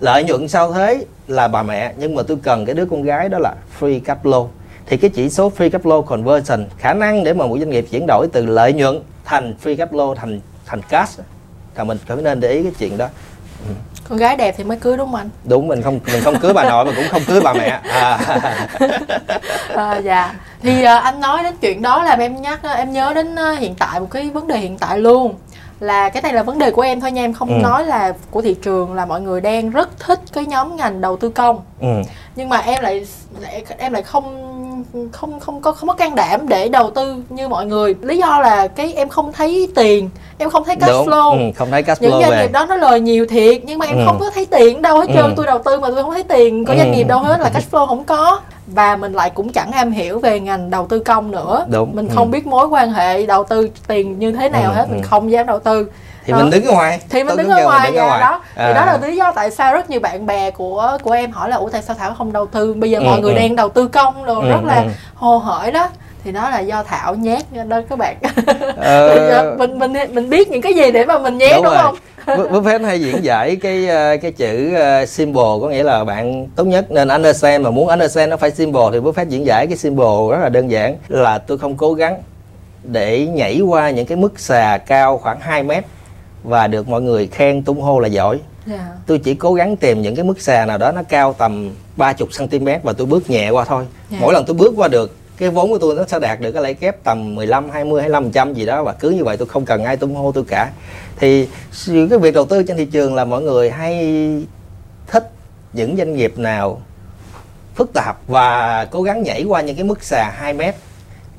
lợi nhuận sau thế là bà mẹ nhưng mà tôi cần cái đứa con gái đó là free cash flow thì cái chỉ số free cash flow conversion khả năng để mà một doanh nghiệp chuyển đổi từ lợi nhuận thành free cash flow thành thành cash. Là mình phải nên để ý cái chuyện đó. Con gái đẹp thì mới cưới đúng không anh? Đúng mình không mình không cưới bà nội mà cũng không cưới bà mẹ. (laughs) À. à, dạ. Thì à, anh nói đến chuyện đó làm em nhắc em nhớ đến hiện tại một cái vấn đề hiện tại luôn. Là cái này là vấn đề của em thôi nha em không ừ. nói là của thị trường là mọi người đang rất thích cái nhóm ngành đầu tư công. Ừ. nhưng mà em lại em lại không không không có không có can đảm để đầu tư như mọi người lý do là cái em không thấy tiền em không thấy cash Đúng. flow ừ, không thấy cash những flow doanh nghiệp đó nó lời nhiều thiệt nhưng mà em ừ. không có thấy tiền đâu hết trơn ừ. tôi đầu tư mà tôi không thấy tiền có ừ. doanh nghiệp đâu hết là cash flow không có và mình lại cũng chẳng am hiểu về ngành đầu tư công nữa Đúng. mình ừ. không biết mối quan hệ đầu tư tiền như thế nào ừ. hết mình ừ. không dám đầu tư thì đó. mình đứng ở ngoài. Thì mình đứng ở ngoài đứng dạ, ngoài. đó. À. thì đó là lý do tại sao rất nhiều bạn bè của của em hỏi là ủa tại sao thảo không đầu tư? Bây giờ ừ, mọi người ừ. đang đầu tư công rồi ừ, rất là ừ. hồ hởi đó. Thì đó là do thảo nhét đó các bạn. Ờ... (laughs) mình mình mình biết những cái gì để mà mình nhét đúng, đúng không? Buffett hay diễn giải cái ờ, cái chữ uh, symbol có nghĩa là bạn tốt nhất. Nên understand mà muốn understand nó phải symbol thì Buffett diễn giải cái symbol rất là đơn giản. Là tôi không cố gắng để nhảy qua những cái mức xà cao khoảng 2 mét và được mọi người khen tung hô là giỏi yeah. Dạ. tôi chỉ cố gắng tìm những cái mức xà nào đó nó cao tầm 30 cm và tôi bước nhẹ qua thôi yeah. Dạ. mỗi lần tôi bước qua được cái vốn của tôi nó sẽ đạt được cái lãi kép tầm 15 20 25 trăm gì đó và cứ như vậy tôi không cần ai tung hô tôi cả thì cái việc đầu tư trên thị trường là mọi người hay thích những doanh nghiệp nào phức tạp và cố gắng nhảy qua những cái mức xà 2 mét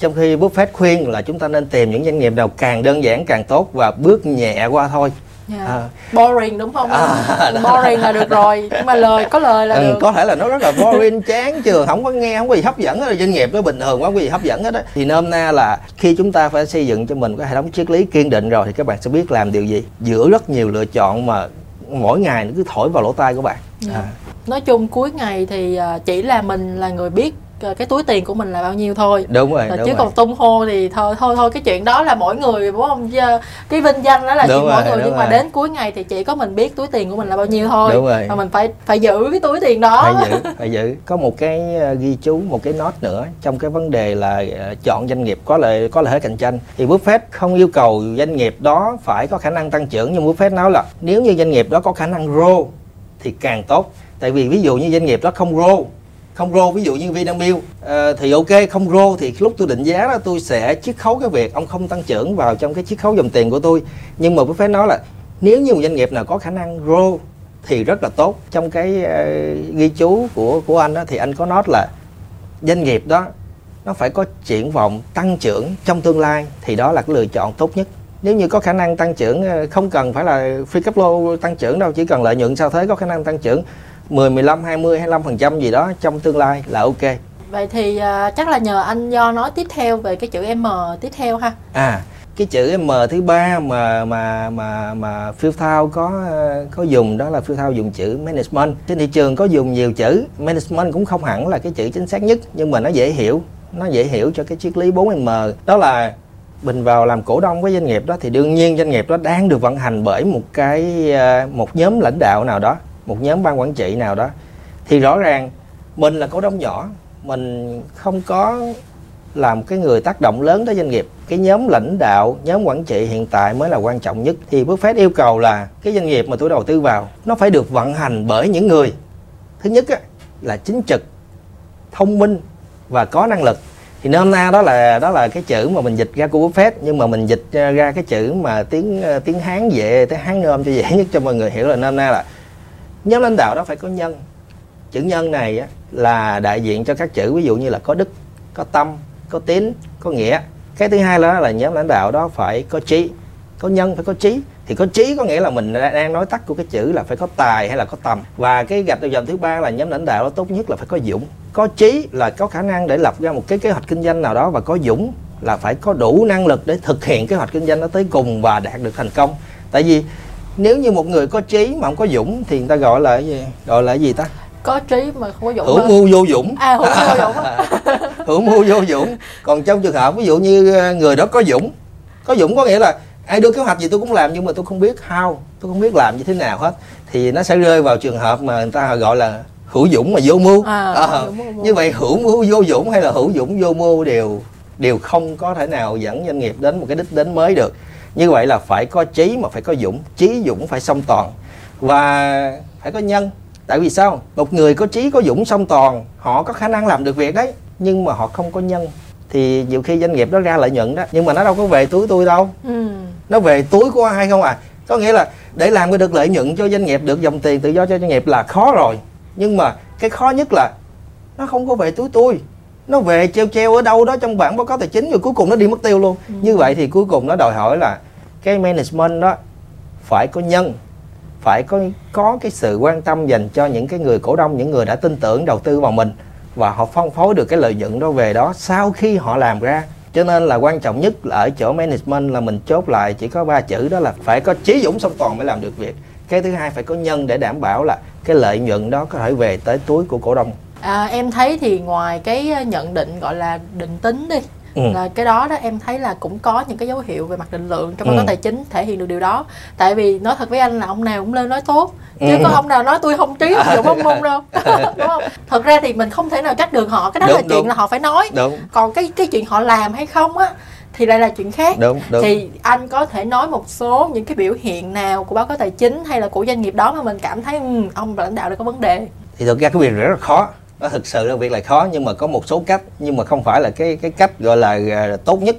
trong khi Buffett khuyên là chúng ta nên tìm những doanh nghiệp nào càng đơn giản càng tốt và bước nhẹ qua thôi Yeah. Dạ. À. boring đúng không à, (laughs) boring là được rồi nhưng mà lời có lời là ừ, được có thể là nó rất là boring (laughs) chán trường không có nghe không có gì hấp dẫn hết doanh nghiệp nó bình thường quá không có gì hấp dẫn hết đó thì nôm na là khi chúng ta phải xây dựng cho mình cái hệ thống triết lý kiên định rồi thì các bạn sẽ biết làm điều gì giữa rất nhiều lựa chọn mà mỗi ngày nó cứ thổi vào lỗ tai của bạn yeah. Dạ. à. nói chung cuối ngày thì à, chỉ là mình là người biết cái túi tiền của mình là bao nhiêu thôi. Đúng rồi chứ đúng còn tung hô thì thôi thôi thôi cái chuyện đó là mỗi người đúng không? Cái vinh danh đó là đúng chuyện rồi, mỗi người nhưng rồi. mà đến cuối ngày thì chỉ có mình biết túi tiền của mình là bao nhiêu thôi. Đúng rồi. mà mình phải phải giữ cái túi tiền đó. Phải giữ (laughs) phải giữ. Có một cái ờ, ghi chú một cái nốt nữa trong cái vấn đề là ờ, chọn doanh nghiệp có lợi có lợi thế cạnh tranh. Thì Buffett không yêu cầu doanh nghiệp đó phải có khả năng tăng trưởng nhưng Buffett nói là nếu như doanh nghiệp đó có khả năng grow thì càng tốt. Tại vì ví dụ như doanh nghiệp đó không grow không grow ví dụ như Vinamilk. Uh, thì ok không grow thì lúc tôi định giá đó tôi sẽ chiết khấu cái việc ông không tăng trưởng vào trong cái chiết khấu dòng tiền của tôi. Nhưng mà phải nói là nếu như một doanh nghiệp nào có khả năng grow thì rất là tốt. Trong cái uh, ghi chú của của anh đó thì anh có nói là doanh nghiệp đó nó phải có triển vọng tăng trưởng trong tương lai thì đó là cái lựa chọn tốt nhất. Nếu như có khả năng tăng trưởng ờ, không cần phải là free cash flow tăng trưởng đâu chỉ cần lợi nhuận sau thế có khả năng tăng trưởng. 10, 15, 20, 25% gì đó trong tương lai là ok. Vậy thì uh, chắc là nhờ anh Do nói tiếp theo về cái chữ M tiếp theo ha. À, cái chữ M thứ ba mà mà mà mà Phil Thao có có dùng đó là Phil Thao dùng chữ management. Trên thị trường có dùng nhiều chữ, management cũng không hẳn là cái chữ chính xác nhất nhưng mà nó dễ hiểu, nó dễ hiểu cho cái triết lý 4M. Đó là mình vào làm cổ đông với doanh nghiệp đó thì đương nhiên doanh nghiệp đó đang được vận hành bởi một cái ờ, một nhóm lãnh đạo nào đó một nhóm ban quản trị nào đó thì rõ ràng mình là cổ đông nhỏ mình không có làm cái người tác động lớn tới doanh nghiệp. Cái nhóm lãnh đạo nhóm quản trị hiện tại mới là quan trọng nhất. Thì Buffett yêu cầu là cái doanh nghiệp mà tôi đầu tư vào nó phải được vận hành bởi những người. Thứ nhất á, là chính trực thông minh và có năng lực. Thì nôm na đó là đó là cái chữ mà mình dịch ra của Buffett nhưng mà mình dịch ra cái chữ mà tiếng ờ, tiếng Hán dễ tiếng Hán nôm cho dễ nhất cho mọi người hiểu là nôm na là nhóm lãnh đạo đó phải có nhân. Chữ nhân này á, là đại diện cho các chữ ví dụ như là có đức có tâm có tín có nghĩa. Cái thứ hai đó là nhóm lãnh đạo đó phải có trí. Có nhân phải có trí. Thì có trí có nghĩa là mình đang nói tắt của cái chữ là phải có tài hay là có tầm. Và cái gạch đầu dòng thứ ba là nhóm lãnh đạo đó tốt nhất là phải có dũng. Có trí là có khả năng để lập ra một cái kế hoạch kinh doanh nào đó và có dũng là phải có đủ năng lực để thực hiện kế hoạch kinh doanh đó tới cùng và đạt được thành công. Tại vì nếu như một người có trí mà không có dũng thì người ta gọi là gì? Gọi là gì ta? Có trí mà không có dũng hữu mưu vô dũng. À hữu mưu vô dũng. (laughs) Hữu mưu vô dũng. Còn trong trường hợp ví dụ như ờ, người đó có dũng có dũng có nghĩa là ai đưa kế hoạch gì tôi cũng làm nhưng mà tôi không biết how tôi không biết làm như thế nào hết. Thì nó sẽ rơi vào trường hợp mà người ta gọi là hữu dũng mà vô mưu. À, à, như vậy hữu mưu vô dũng hay là hữu dũng vô mưu đều đều không có thể nào dẫn doanh nghiệp đến một cái đích đến mới được như vậy là phải có trí mà phải có dũng. Trí dũng phải song toàn. Và phải có nhân. Tại vì sao? Một người có trí có dũng song toàn họ có khả năng làm được việc đấy. Nhưng mà họ không có nhân. Thì nhiều khi doanh nghiệp đó ra lợi nhuận đó nhưng mà nó đâu có về túi tôi đâu. Ừ. nó về túi của ai không à? Có nghĩa là để làm cái được lợi nhuận cho doanh nghiệp được dòng tiền tự do cho doanh nghiệp là khó rồi. Nhưng mà cái khó nhất là nó không có về túi tôi nó về treo treo ở đâu đó trong bảng báo cáo tài chính rồi cuối cùng nó đi mất tiêu luôn. Ừ. như vậy thì cuối cùng nó đòi hỏi là cái management đó phải có nhân phải có có cái sự quan tâm dành cho những cái người cổ đông những người đã tin tưởng đầu tư vào mình và họ phân phối được cái lợi nhuận đó về đó sau khi họ làm ra. Cho nên là quan trọng nhất là ở chỗ management là mình chốt lại chỉ có ba chữ đó là phải có trí dũng song toàn mới làm được việc. Cái thứ hai phải có nhân để đảm bảo là cái lợi nhuận đó có thể về tới túi của cổ đông À, em thấy thì ngoài cái ờ, nhận định gọi là định tính đi Ừ. là cái đó đó em thấy là cũng có những cái dấu hiệu về mặt định lượng trong báo cáo tài chính thể hiện được điều đó. Tại vì nói thật với anh là ông nào cũng lên nói tốt chứ Ừ. có ông nào nói tôi không trí không dụng ông môn đâu (laughs) (laughs) đúng không? Thật ra thì mình không thể nào trách được họ cái đó Đúng, là chuyện đúng. là họ phải nói. Đúng. Còn cái cái chuyện họ làm hay không á thì lại là chuyện khác. Đúng đúng. Thì anh có thể nói một số những cái biểu hiện nào của báo cáo tài chính hay là của doanh nghiệp đó mà mình cảm thấy ừ, ông lãnh đạo này có vấn đề. Thì thực ra cái việc rất là khó nó thực sự là việc là khó nhưng mà có một số cách nhưng mà không phải là cái cái cách gọi là à, tốt nhất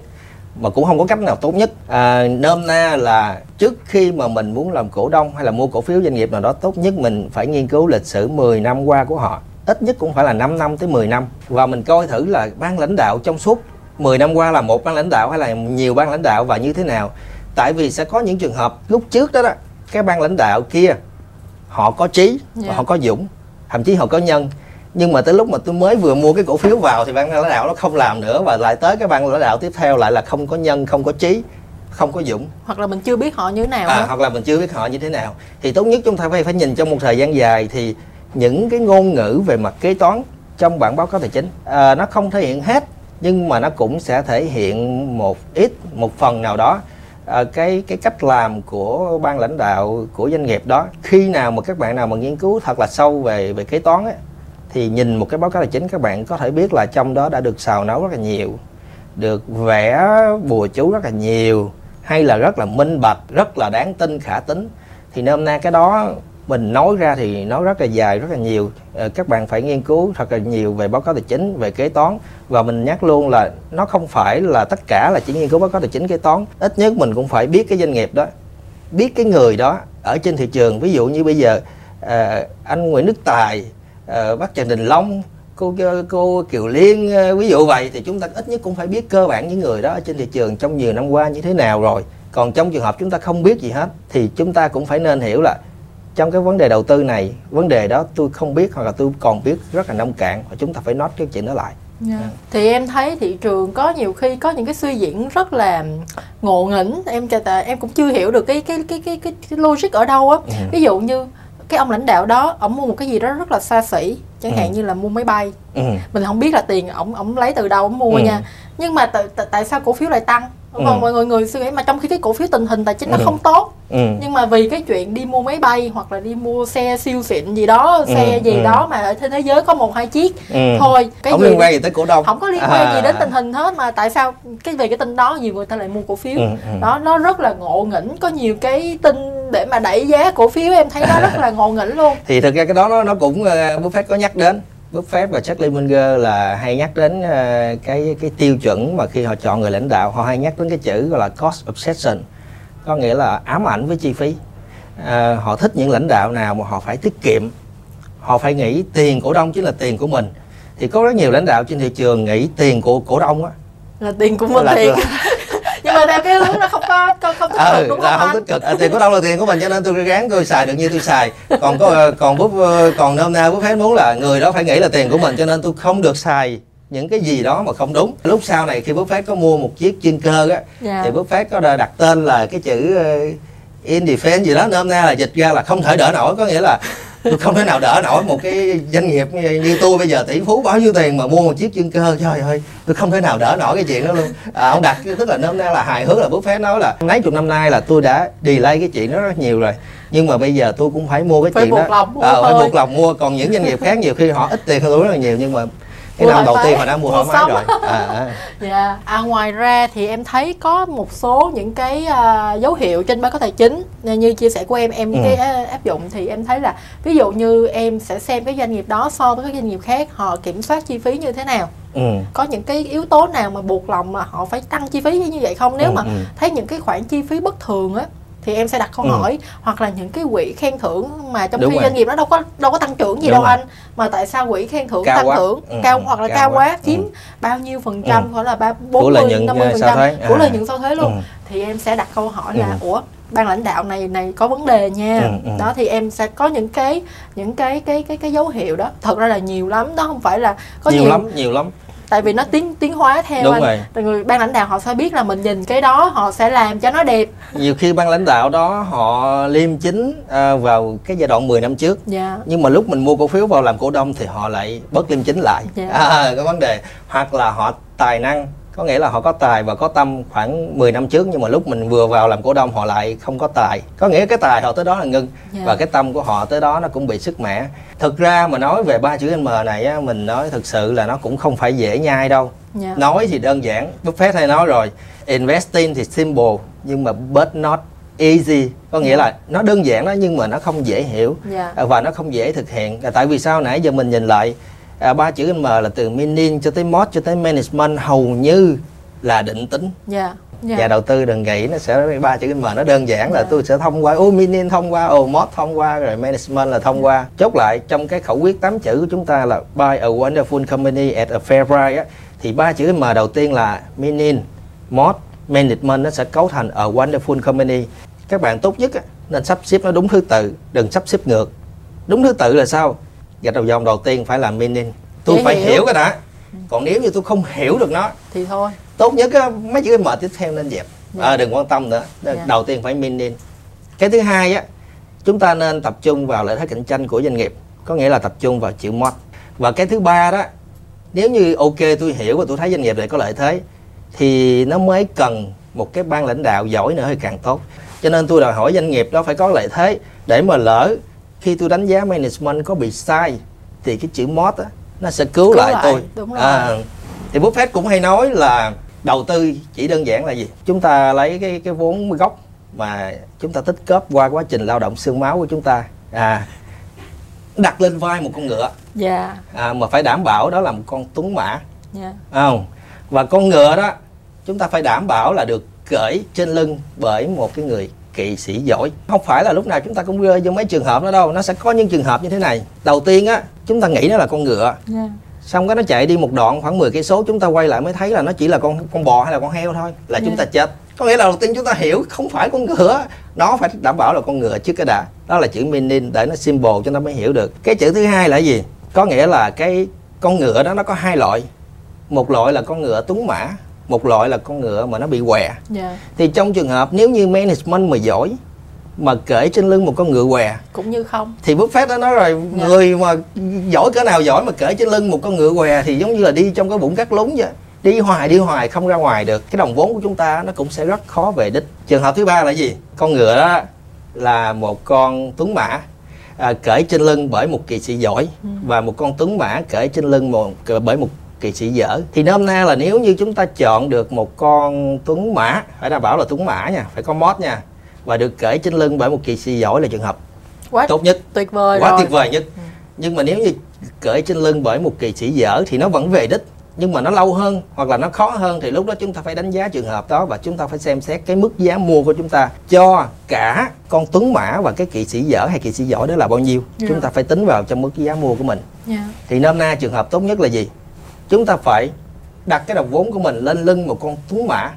mà cũng không có cách nào tốt nhất. À, nôm na là trước khi mà mình muốn làm cổ đông hay là mua cổ phiếu doanh nghiệp nào đó tốt nhất mình phải nghiên cứu lịch sử 10 năm qua của họ. Ít nhất cũng phải là 5 năm tới 10 năm. Và mình coi thử là ban lãnh đạo trong suốt 10 năm qua là một ban lãnh đạo hay là nhiều ban lãnh đạo và như thế nào. Tại vì sẽ có những trường hợp lúc trước đó đó cái ban lãnh đạo kia họ có trí và Dạ. họ có dũng thậm chí họ có nhân nhưng mà tới lúc mà tôi mới vừa mua cái cổ phiếu vào thì ban lãnh đạo nó không làm nữa và lại tới cái ban lãnh đạo tiếp theo lại là không có nhân không có trí không có dũng. Hoặc là mình chưa biết họ như thế nào à, hoặc là mình chưa biết họ như thế nào. Thì tốt nhất chúng ta phải phải nhìn trong một thời gian dài thì những cái ngôn ngữ về mặt kế toán trong bản báo cáo tài chính à, nó không thể hiện hết nhưng mà nó cũng sẽ thể hiện một ít một phần nào đó. À, cái cái cách làm của ban lãnh đạo của doanh nghiệp đó khi nào mà các bạn nào mà nghiên cứu thật là sâu về về kế toán ấy, thì nhìn một cái báo cáo tài chính, các bạn có thể biết là trong đó đã được xào nấu rất là nhiều, được vẽ bùa chú rất là nhiều, hay là rất là minh bạch, rất là đáng tin khả tính. Thì nôm na cái đó mình nói ra thì nó rất là dài, rất là nhiều. Ờ, các bạn phải nghiên cứu thật là nhiều về báo cáo tài chính, về kế toán. Và mình nhắc luôn là nó không phải là tất cả là chỉ nghiên cứu báo cáo tài chính, kế toán. Ít nhất mình cũng phải biết cái doanh nghiệp đó, biết cái người đó ở trên thị trường. Ví dụ như bây giờ ờ, anh Nguyễn Đức Tài ờ, bác Trần Đình Long cô cô Kiều Liên ờ, ví dụ vậy thì chúng ta ít nhất cũng phải biết cơ bản những người đó ở trên thị trường trong nhiều năm qua như thế nào rồi. Còn trong trường hợp chúng ta không biết gì hết thì chúng ta cũng phải nên hiểu là trong cái vấn đề đầu tư này vấn đề đó tôi không biết hoặc là tôi còn biết rất là nông cạn và chúng ta phải nói cái chuyện đó lại. Dạ. thì em thấy thị trường có nhiều khi có những cái suy diễn rất là ngộ nghĩnh. Em em cũng chưa hiểu được cái cái cái cái cái, cái logic ở đâu á. Ừ. ví dụ như cái ông lãnh đạo đó ông mua một cái gì đó rất là xa xỉ chẳng Ừ. hạn như là mua máy bay ừ. mình không biết là tiền ổng ổng lấy từ đâu ổng mua Ừ. nha nhưng mà tại, tại, tại sao cổ phiếu lại tăng đúng Ừ. không mọi người người suy nghĩ mà trong khi cái cổ phiếu tình hình tài chính nó Ừ. không tốt Ừ. nhưng mà vì cái chuyện đi mua máy bay hoặc là đi mua xe siêu xịn gì đó xe Ừ, gì ừ. đó mà ở trên thế giới có một hai chiếc Ừ. thôi cái không gì liên quan gì tới cổ đông không có liên quan À. gì đến tình hình hết mà tại sao cái về cái tin đó nhiều người ta lại mua cổ phiếu Ừ, ừ. đó nó rất là ngộ nghĩnh có nhiều cái tin để mà đẩy giá cổ phiếu em thấy nó rất là ngộ nghĩnh luôn. Thì thực ra cái đó nó, nó cũng uh, Buffett có nhắc đến. Buffett và Charlie Munger là hay nhắc đến ờ, cái cái tiêu chuẩn mà khi họ chọn người lãnh đạo họ hay nhắc đến cái chữ gọi là cost obsession có nghĩa là ám ảnh với chi phí. Ờ, họ thích những lãnh đạo nào mà họ phải tiết kiệm họ phải nghĩ tiền cổ đông chính là tiền của mình. Thì có rất nhiều lãnh đạo trên thị trường nghĩ tiền của cổ đông á. Là tiền của mình là- thiệt. nhưng mà theo cái hướng nó không có không, không tích cực ừ, đúng không không tích cực à, tiền cổ đông là tiền của mình cho nên tôi gắng tôi xài được như tôi xài. Còn có còn bút còn nôm na bút phép muốn là người đó phải nghĩ là tiền của mình cho nên tôi không được xài những cái gì đó mà không đúng. Lúc sau này khi bút phép có mua một chiếc chuyên cơ á Dạ. thì bút phép có đặt tên là cái chữ ờ, in defense gì đó nôm na là dịch ra là không thể đỡ nổi có nghĩa là tôi không thể nào đỡ nổi một cái doanh nghiệp như, như tôi bây giờ. Tỷ phú bao nhiêu tiền mà mua một chiếc chuyên cơ trời ơi tôi không thể nào đỡ nổi cái chuyện đó luôn. À, ông đặt tức là nôm na là hài hước là bút phép nói là mấy chục năm nay là tôi đã delay cái chuyện đó rất nhiều rồi. Nhưng mà bây giờ tôi cũng phải mua cái Phải chuyện buộc đó. lòng Ờ, phải buộc lòng mua. Còn những doanh nghiệp khác nhiều khi họ ít tiền hơn tôi rất là nhiều. Nhưng mà cái năm đầu tiên họ đã mua Mua xong. rồi à, à. Dạ, à, ngoài ra thì em thấy có một số những cái à, dấu hiệu trên báo cáo tài chính như chia sẻ của em em Ừ. cái à, áp dụng thì em thấy là ví dụ như em sẽ xem cái doanh nghiệp đó so với các doanh nghiệp khác họ kiểm soát chi phí như thế nào ừ. có những cái yếu tố nào mà buộc lòng mà họ phải tăng chi phí như vậy không nếu Ừ, mà ừ. thấy những cái khoản chi phí bất thường á thì em sẽ đặt câu Ừ. hỏi hoặc là những cái quỹ khen thưởng mà trong Đúng khi rồi. doanh nghiệp nó đâu có đâu có tăng trưởng gì Đúng đâu rồi. anh mà tại sao quỹ khen thưởng Cao tăng quá. thưởng Ừ, cao ừ, hoặc là cao cao, quá. quá chiếm Ừ. bao nhiêu phần trăm Ừ. hoặc là ba bốn mươi năm mươi phần trăm của À. lợi nhuận sau thuế luôn Ừ. thì em sẽ đặt câu hỏi là Ừ. ủa ban lãnh đạo này này có vấn đề nha Ừ, ừ. đó thì em sẽ có những cái những cái cái cái cái dấu hiệu đó thật ra là nhiều lắm đó không phải là có nhiều, nhiều, lắm nhiều lắm tại vì nó tiến tiến hóa theo Đúng anh. rồi. Người ban lãnh đạo họ sẽ biết là mình nhìn cái đó họ sẽ làm cho nó đẹp. Nhiều khi ban lãnh đạo đó họ liêm chính à, vào cái giai đoạn 10 năm trước. Dạ. Nhưng mà lúc mình mua cổ phiếu vào làm cổ đông thì họ lại bất liêm chính lại. Dạ. à, cái vấn đề. Hoặc là họ tài năng có nghĩa là họ có tài và có tâm khoảng 10 năm trước nhưng mà lúc mình vừa vào làm cổ đông họ lại không có tài. Có nghĩa cái tài họ tới đó là ngưng Dạ. và cái tâm của họ tới đó nó cũng bị sức mẻ. Thực ra mà nói về ba chữ M này á, mình nói thực sự là nó cũng không phải dễ nhai đâu. Dạ. Nói thì đơn giản Buffett hay nói rồi investing thì simple nhưng mà but not easy. Có nghĩa là nó đơn giản đó nhưng mà nó không dễ hiểu Dạ. à, và nó không dễ thực hiện. Tại vì sao nãy giờ mình nhìn lại à, ba chữ M là từ meaning cho tới mod cho tới management. Hầu như là định tính. Dạ dạ. Nhà đầu tư đừng nghĩ nó sẽ ba chữ M nó đơn giản là Dạ. tôi sẽ thông qua ô meaning thông qua ô mod thông qua rồi management là thông qua. Chốt lại trong cái khẩu quyết 8 chữ của chúng ta là buy a wonderful company at a fair price á, thì ba chữ M đầu tiên là meaning mod management nó sẽ cấu thành a wonderful company. Các bạn tốt nhất á, nên sắp xếp nó đúng thứ tự đừng sắp xếp ngược. Đúng thứ tự là sao gạch đầu dòng đầu tiên phải là meaning tôi Dễ phải hiểu. hiểu cái đã. Còn nếu như tôi không hiểu được nó thì thôi. tốt nhất á, mấy chữ M tiếp theo nên dẹp. Dạ. à, đừng quan tâm nữa. Dạ. đầu tiên phải meaning cái thứ hai á chúng ta nên tập trung vào lợi thế cạnh tranh của doanh nghiệp. Có nghĩa là tập trung vào chữ mod và cái thứ ba đó nếu như ok tôi hiểu và tôi thấy doanh nghiệp này có lợi thế thì nó mới cần một cái ban lãnh đạo giỏi nữa thì càng tốt. Cho nên tôi đòi hỏi doanh nghiệp đó phải có lợi thế để mà lỡ khi tôi đánh giá management có bị sai thì cái chữ mod á nó sẽ cứu, Cứu lại, lại, tôi. đúng rồi. À, thì Buffett cũng hay nói là đầu tư chỉ đơn giản là gì? Chúng ta lấy cái cái vốn gốc mà chúng ta tích góp qua quá trình lao động xương máu của chúng ta à đặt lên vai một con ngựa. Dạ. À, mà phải đảm bảo đó là một con tuấn mã. Dạ. Phải không? Và con ngựa đó chúng ta phải đảm bảo là được cởi trên lưng bởi một cái người kỵ sĩ giỏi. Không phải là lúc nào chúng ta cũng rơi vô mấy trường hợp đó đâu nó sẽ có những trường hợp như thế này. Đầu tiên á chúng ta nghĩ nó là con ngựa. Dạ. Xong cái nó chạy đi một đoạn khoảng 10 cây số chúng ta quay lại mới thấy là nó chỉ là con con bò hay là con heo thôi là chúng ta chết. Có nghĩa là đầu tiên chúng ta hiểu không phải con ngựa nó phải đảm bảo là con ngựa trước cái đã đó là chữ meaning để nó symbol cho nó mới hiểu được. Cái chữ thứ hai là gì? Có nghĩa là cái con ngựa đó nó có hai loại. Một loại là con ngựa tuấn mã một loại là con ngựa mà nó bị què. Dạ. Thì trong trường hợp nếu như management mà giỏi mà kể trên lưng một con ngựa què cũng như không. thì Buffett đã nói rồi Dạ. người mà giỏi cỡ nào giỏi mà cởi trên lưng một con ngựa què thì giống như là đi trong cái bụng cắt lún vậy. Đi hoài đi hoài không ra ngoài được. Cái đồng vốn của chúng ta nó cũng sẽ rất khó về đích. Trường hợp thứ ba là gì? Con ngựa đó là một con tuấn mã à, cởi trên lưng bởi một kỳ sĩ giỏi Ừ. và một con tuấn mã cởi trên lưng một bởi một kỳ sĩ dở. Thì nôm na là nếu như chúng ta chọn được một con tuấn mã phải đảm bảo là tuấn mã nha phải có mót nha và được cởi trên lưng bởi một kỳ sĩ giỏi là trường hợp. Quá tốt nhất. tuyệt vời quá rồi. tuyệt vời nhất. Nhưng mà nếu như cởi trên lưng bởi một kỳ sĩ dở thì nó vẫn về đích nhưng mà nó lâu hơn hoặc là nó khó hơn thì lúc đó chúng ta phải đánh giá trường hợp đó và chúng ta phải xem xét cái mức giá mua của chúng ta cho cả con tuấn mã và cái kỵ sĩ dở hay kỵ sĩ giỏi đó là bao nhiêu. Dạ. chúng ta phải tính vào trong mức giá mua của mình. Dạ. Thì nôm na trường hợp tốt nhất là gì chúng ta phải đặt cái đồng vốn của mình lên lưng một con tuấn mã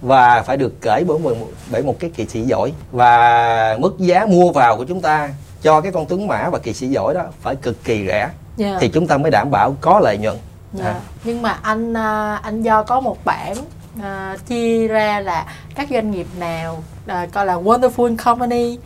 và phải được cởi bởi một, bởi một cái kỳ sĩ giỏi và mức giá mua vào của chúng ta cho cái con tuấn mã và kỳ sĩ giỏi đó phải cực kỳ rẻ dạ thì chúng ta mới đảm bảo có lợi nhuận Dạ. À. Nhưng mà anh à, anh do có một bảng à, chia ra là các doanh nghiệp nào à, coi là wonderful company,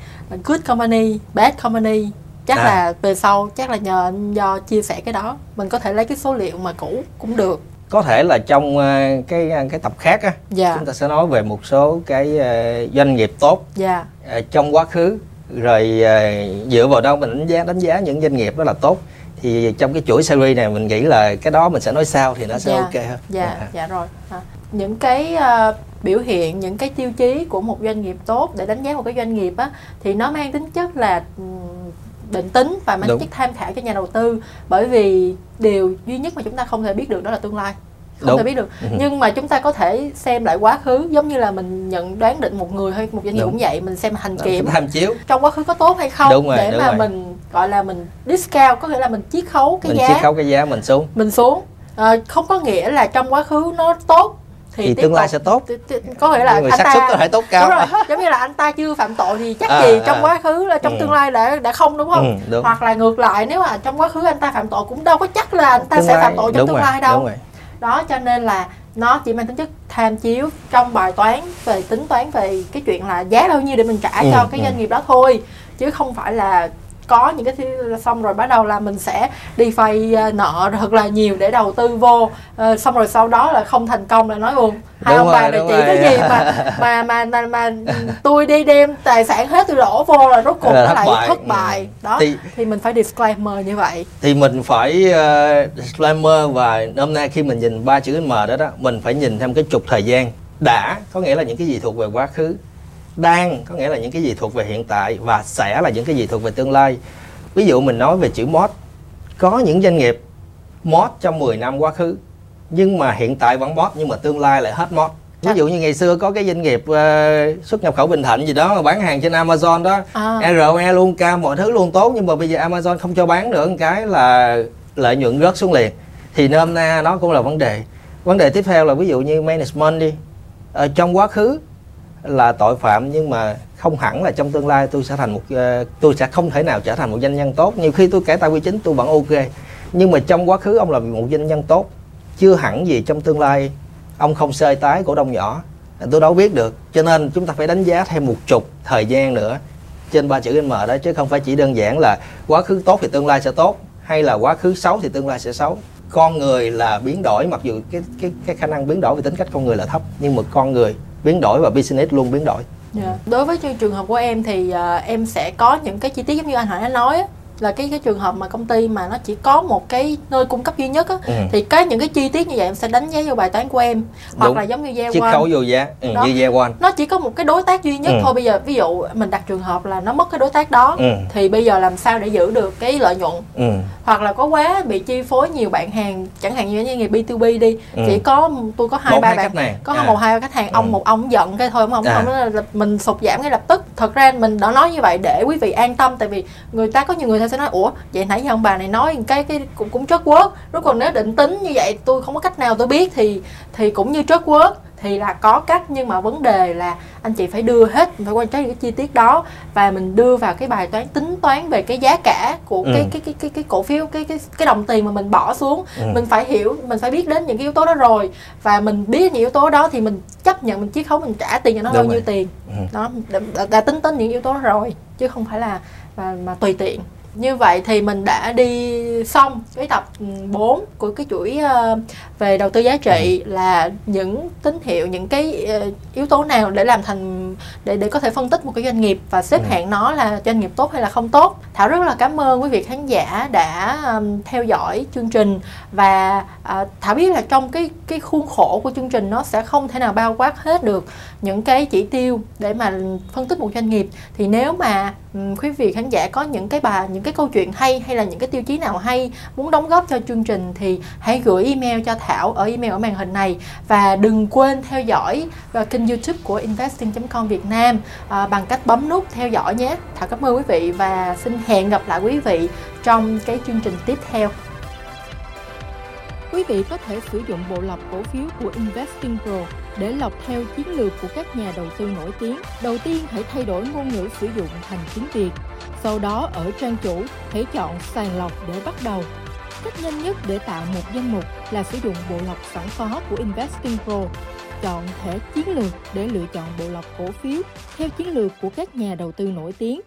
good company, bad company. Chắc À. là về sau chắc là nhờ anh do chia sẻ cái đó, mình có thể lấy cái số liệu mà cũ cũng được. có thể là trong ờ, cái cái tập khác á Dạ. chúng ta sẽ nói về một số cái ờ, doanh nghiệp tốt Dạ. ờ, trong quá khứ rồi ờ, dựa vào đâu mình đánh giá đánh giá những doanh nghiệp đó là tốt thì trong cái chuỗi series này mình nghĩ là cái đó mình sẽ nói sau thì nó sẽ Dạ, ok hơn dạ À. dạ rồi à. những cái ờ, biểu hiện những cái tiêu chí của một doanh nghiệp tốt để đánh giá một cái doanh nghiệp á thì nó mang tính chất là định tính và mang tính tham khảo cho nhà đầu tư bởi vì điều duy nhất mà chúng ta không thể biết được đó là tương lai. Không Đúng. thể biết được. Ừ. nhưng mà chúng ta có thể xem lại quá khứ giống như là mình nhận đoán định một người hay một doanh nghiệp cũng vậy mình xem hành kiểm tham chiếu. trong quá khứ có tốt hay không Đúng rồi, để đúng mà rồi. mình gọi là mình discount có nghĩa là mình chiết khấu cái mình giá. chiết khấu cái giá mình xuống. Mình xuống. Ờ, không có nghĩa là trong quá khứ nó tốt thì, thì tương lai sẽ tốt có nghĩa là mà anh xác ta suất có thể tốt cao đúng rồi giống như là anh ta chưa phạm tội thì chắc À, gì trong à. quá khứ là trong Ừ. tương lai đã đã không đúng không Ừ, đúng. hoặc là ngược lại nếu mà trong quá khứ anh ta phạm tội cũng đâu có chắc là anh ta Tương sẽ lai- phạm tội trong tương rồi, lai đâu đúng rồi. đó cho nên là nó chỉ mang tính chất tham chiếu trong bài toán về tính toán về cái chuyện là giá bao nhiêu để mình trả Ừ, cho cái ừ. doanh nghiệp đó thôi chứ không phải là có những cái xong rồi bắt đầu là mình sẽ đi vay ờ, nợ thật là nhiều để đầu tư vô Ờ, xong rồi sau đó là không thành công là nói buồn hai Đúng ông bà này chỉ rồi. cái gì mà (laughs) mà mà mà, mà tôi đi đem tài sản hết tôi đổ vô là rốt cuộc Là nó lại bại. thất bại Ừ. đó Thì- thì mình phải disclaimer như vậy thì mình phải uh, disclaimer và hôm nay khi mình nhìn ba chữ M đó đó mình phải nhìn thêm cái trục thời gian đã có nghĩa là những cái gì thuộc về quá khứ đang có nghĩa là những cái gì thuộc về hiện tại và sẽ là những cái gì thuộc về tương lai. Ví dụ mình nói về chữ mod có những doanh nghiệp mod trong 10 năm quá khứ nhưng mà hiện tại vẫn mod nhưng mà tương lai lại hết mod. Ví dụ như ngày xưa có cái doanh nghiệp ờ, xuất nhập khẩu Bình Thạnh gì đó mà bán hàng trên Amazon đó. À. ROE luôn cao mọi thứ luôn tốt nhưng mà bây giờ Amazon không cho bán nữa một cái là lợi nhuận rớt xuống liền. Thì nôm na nó cũng là vấn đề. Vấn đề tiếp theo là ví dụ như management đi. Ở trong quá khứ là tội phạm, nhưng mà không hẳn là trong tương lai tôi sẽ thành một ờ, tôi sẽ không thể nào trở thành một doanh nhân tốt. Nhiều khi tôi cải tạo quy chính, tôi vẫn ok. Nhưng mà trong quá khứ ông là một doanh nhân tốt. Chưa hẳn gì trong tương lai ông không sơi tái cổ đông nhỏ. Tôi đâu biết được. Cho nên chúng ta phải đánh giá thêm một chục thời gian nữa trên ba chữ M đó, chứ không phải chỉ đơn giản là quá khứ tốt thì tương lai sẽ tốt, hay là quá khứ xấu thì tương lai sẽ xấu. Con người là biến đổi, mặc dù cái cái cái khả năng biến đổi về tính cách con người là thấp, nhưng mà con người biến đổi và business luôn biến đổi Yeah. Đối với trường hợp của em thì uh, em sẽ có những cái chi tiết giống như anh Hải đã nói là cái cái trường hợp mà công ty mà nó chỉ có một cái nơi cung cấp duy nhất á, Ừ. thì cái những cái chi tiết như vậy em sẽ đánh giá vô bài toán của em hoặc Đúng. là giống như chiết One khấu vô giá ừ, Đó. như Gia One nó chỉ có một cái đối tác duy nhất Ừ. thôi bây giờ ví dụ mình đặt trường hợp là nó mất cái đối tác đó Ừ. thì bây giờ làm sao để giữ được cái lợi nhuận ừ. hoặc là có quá bị chi phối nhiều bạn hàng chẳng hạn như doanh nghiệp B2B đi Ừ. chỉ có tôi có hai ba bạn có À. một hai khách hàng ông Ừ. một ông giận cái thôi ông ông À. không là mình sụt giảm ngay lập tức thật ra mình đã nói như vậy để quý vị an tâm tại vì người ta có nhiều người ta sẽ nói ủa vậy nãy giờ ông bà này nói cái cái cũng cũng trớt quớt rồi còn nếu định tính như vậy tôi không có cách nào tôi biết thì thì cũng như trớt quớt thì là có cách nhưng mà vấn đề là anh chị phải đưa hết phải quan trắc những cái chi tiết đó và mình đưa vào cái bài toán tính toán về cái giá cả của Ừ. cái cái cái cái cái cổ phiếu cái cái cái đồng tiền mà mình bỏ xuống Ừ. mình phải hiểu mình phải biết đến những cái yếu tố đó rồi và mình biết những yếu tố đó thì mình chấp nhận mình chiết khấu mình trả tiền cho nó Đúng bao rồi. nhiêu tiền Ừ. đó đã, đã, đã tính tính những yếu tố đó rồi chứ không phải là mà, mà tùy tiện như vậy thì mình đã đi xong cái tập 4 của cái chuỗi ờ, về đầu tư giá trị là những tín hiệu những cái ờ, yếu tố nào để làm thành để để có thể phân tích một cái doanh nghiệp và xếp Ừ. hạng nó là doanh nghiệp tốt hay là không tốt. Thảo rất là cảm ơn quý vị khán giả đã ừm, theo dõi chương trình. Và à, thảo biết là trong cái cái khuôn khổ của chương trình nó sẽ không thể nào bao quát hết được những cái chỉ tiêu để mà phân tích một doanh nghiệp. Thì nếu mà ừm, quý vị khán giả có những cái bài những cái câu chuyện hay hay là những cái tiêu chí nào hay muốn đóng góp cho chương trình thì hãy gửi email cho Thảo ở email ở màn hình này. Và đừng quên theo dõi ờ, kênh YouTube của con Việt Nam à, bằng cách bấm nút theo dõi nhé. Thảo cảm ơn quý vị và xin hẹn gặp lại quý vị trong cái chương trình tiếp theo. Quý vị có thể sử dụng bộ lọc cổ phiếu của Investing Pro để lọc theo chiến lược của các nhà đầu tư nổi tiếng. Đầu tiên hãy thay đổi ngôn ngữ sử dụng thành tiếng Việt. Sau đó ở trang chủ hãy chọn sàng lọc để bắt đầu. Cách nhanh nhất để tạo một danh mục là sử dụng bộ lọc sẵn có của Investing Pro. Chọn thể chiến lược để lựa chọn bộ lọc cổ phiếu theo chiến lược của các nhà đầu tư nổi tiếng.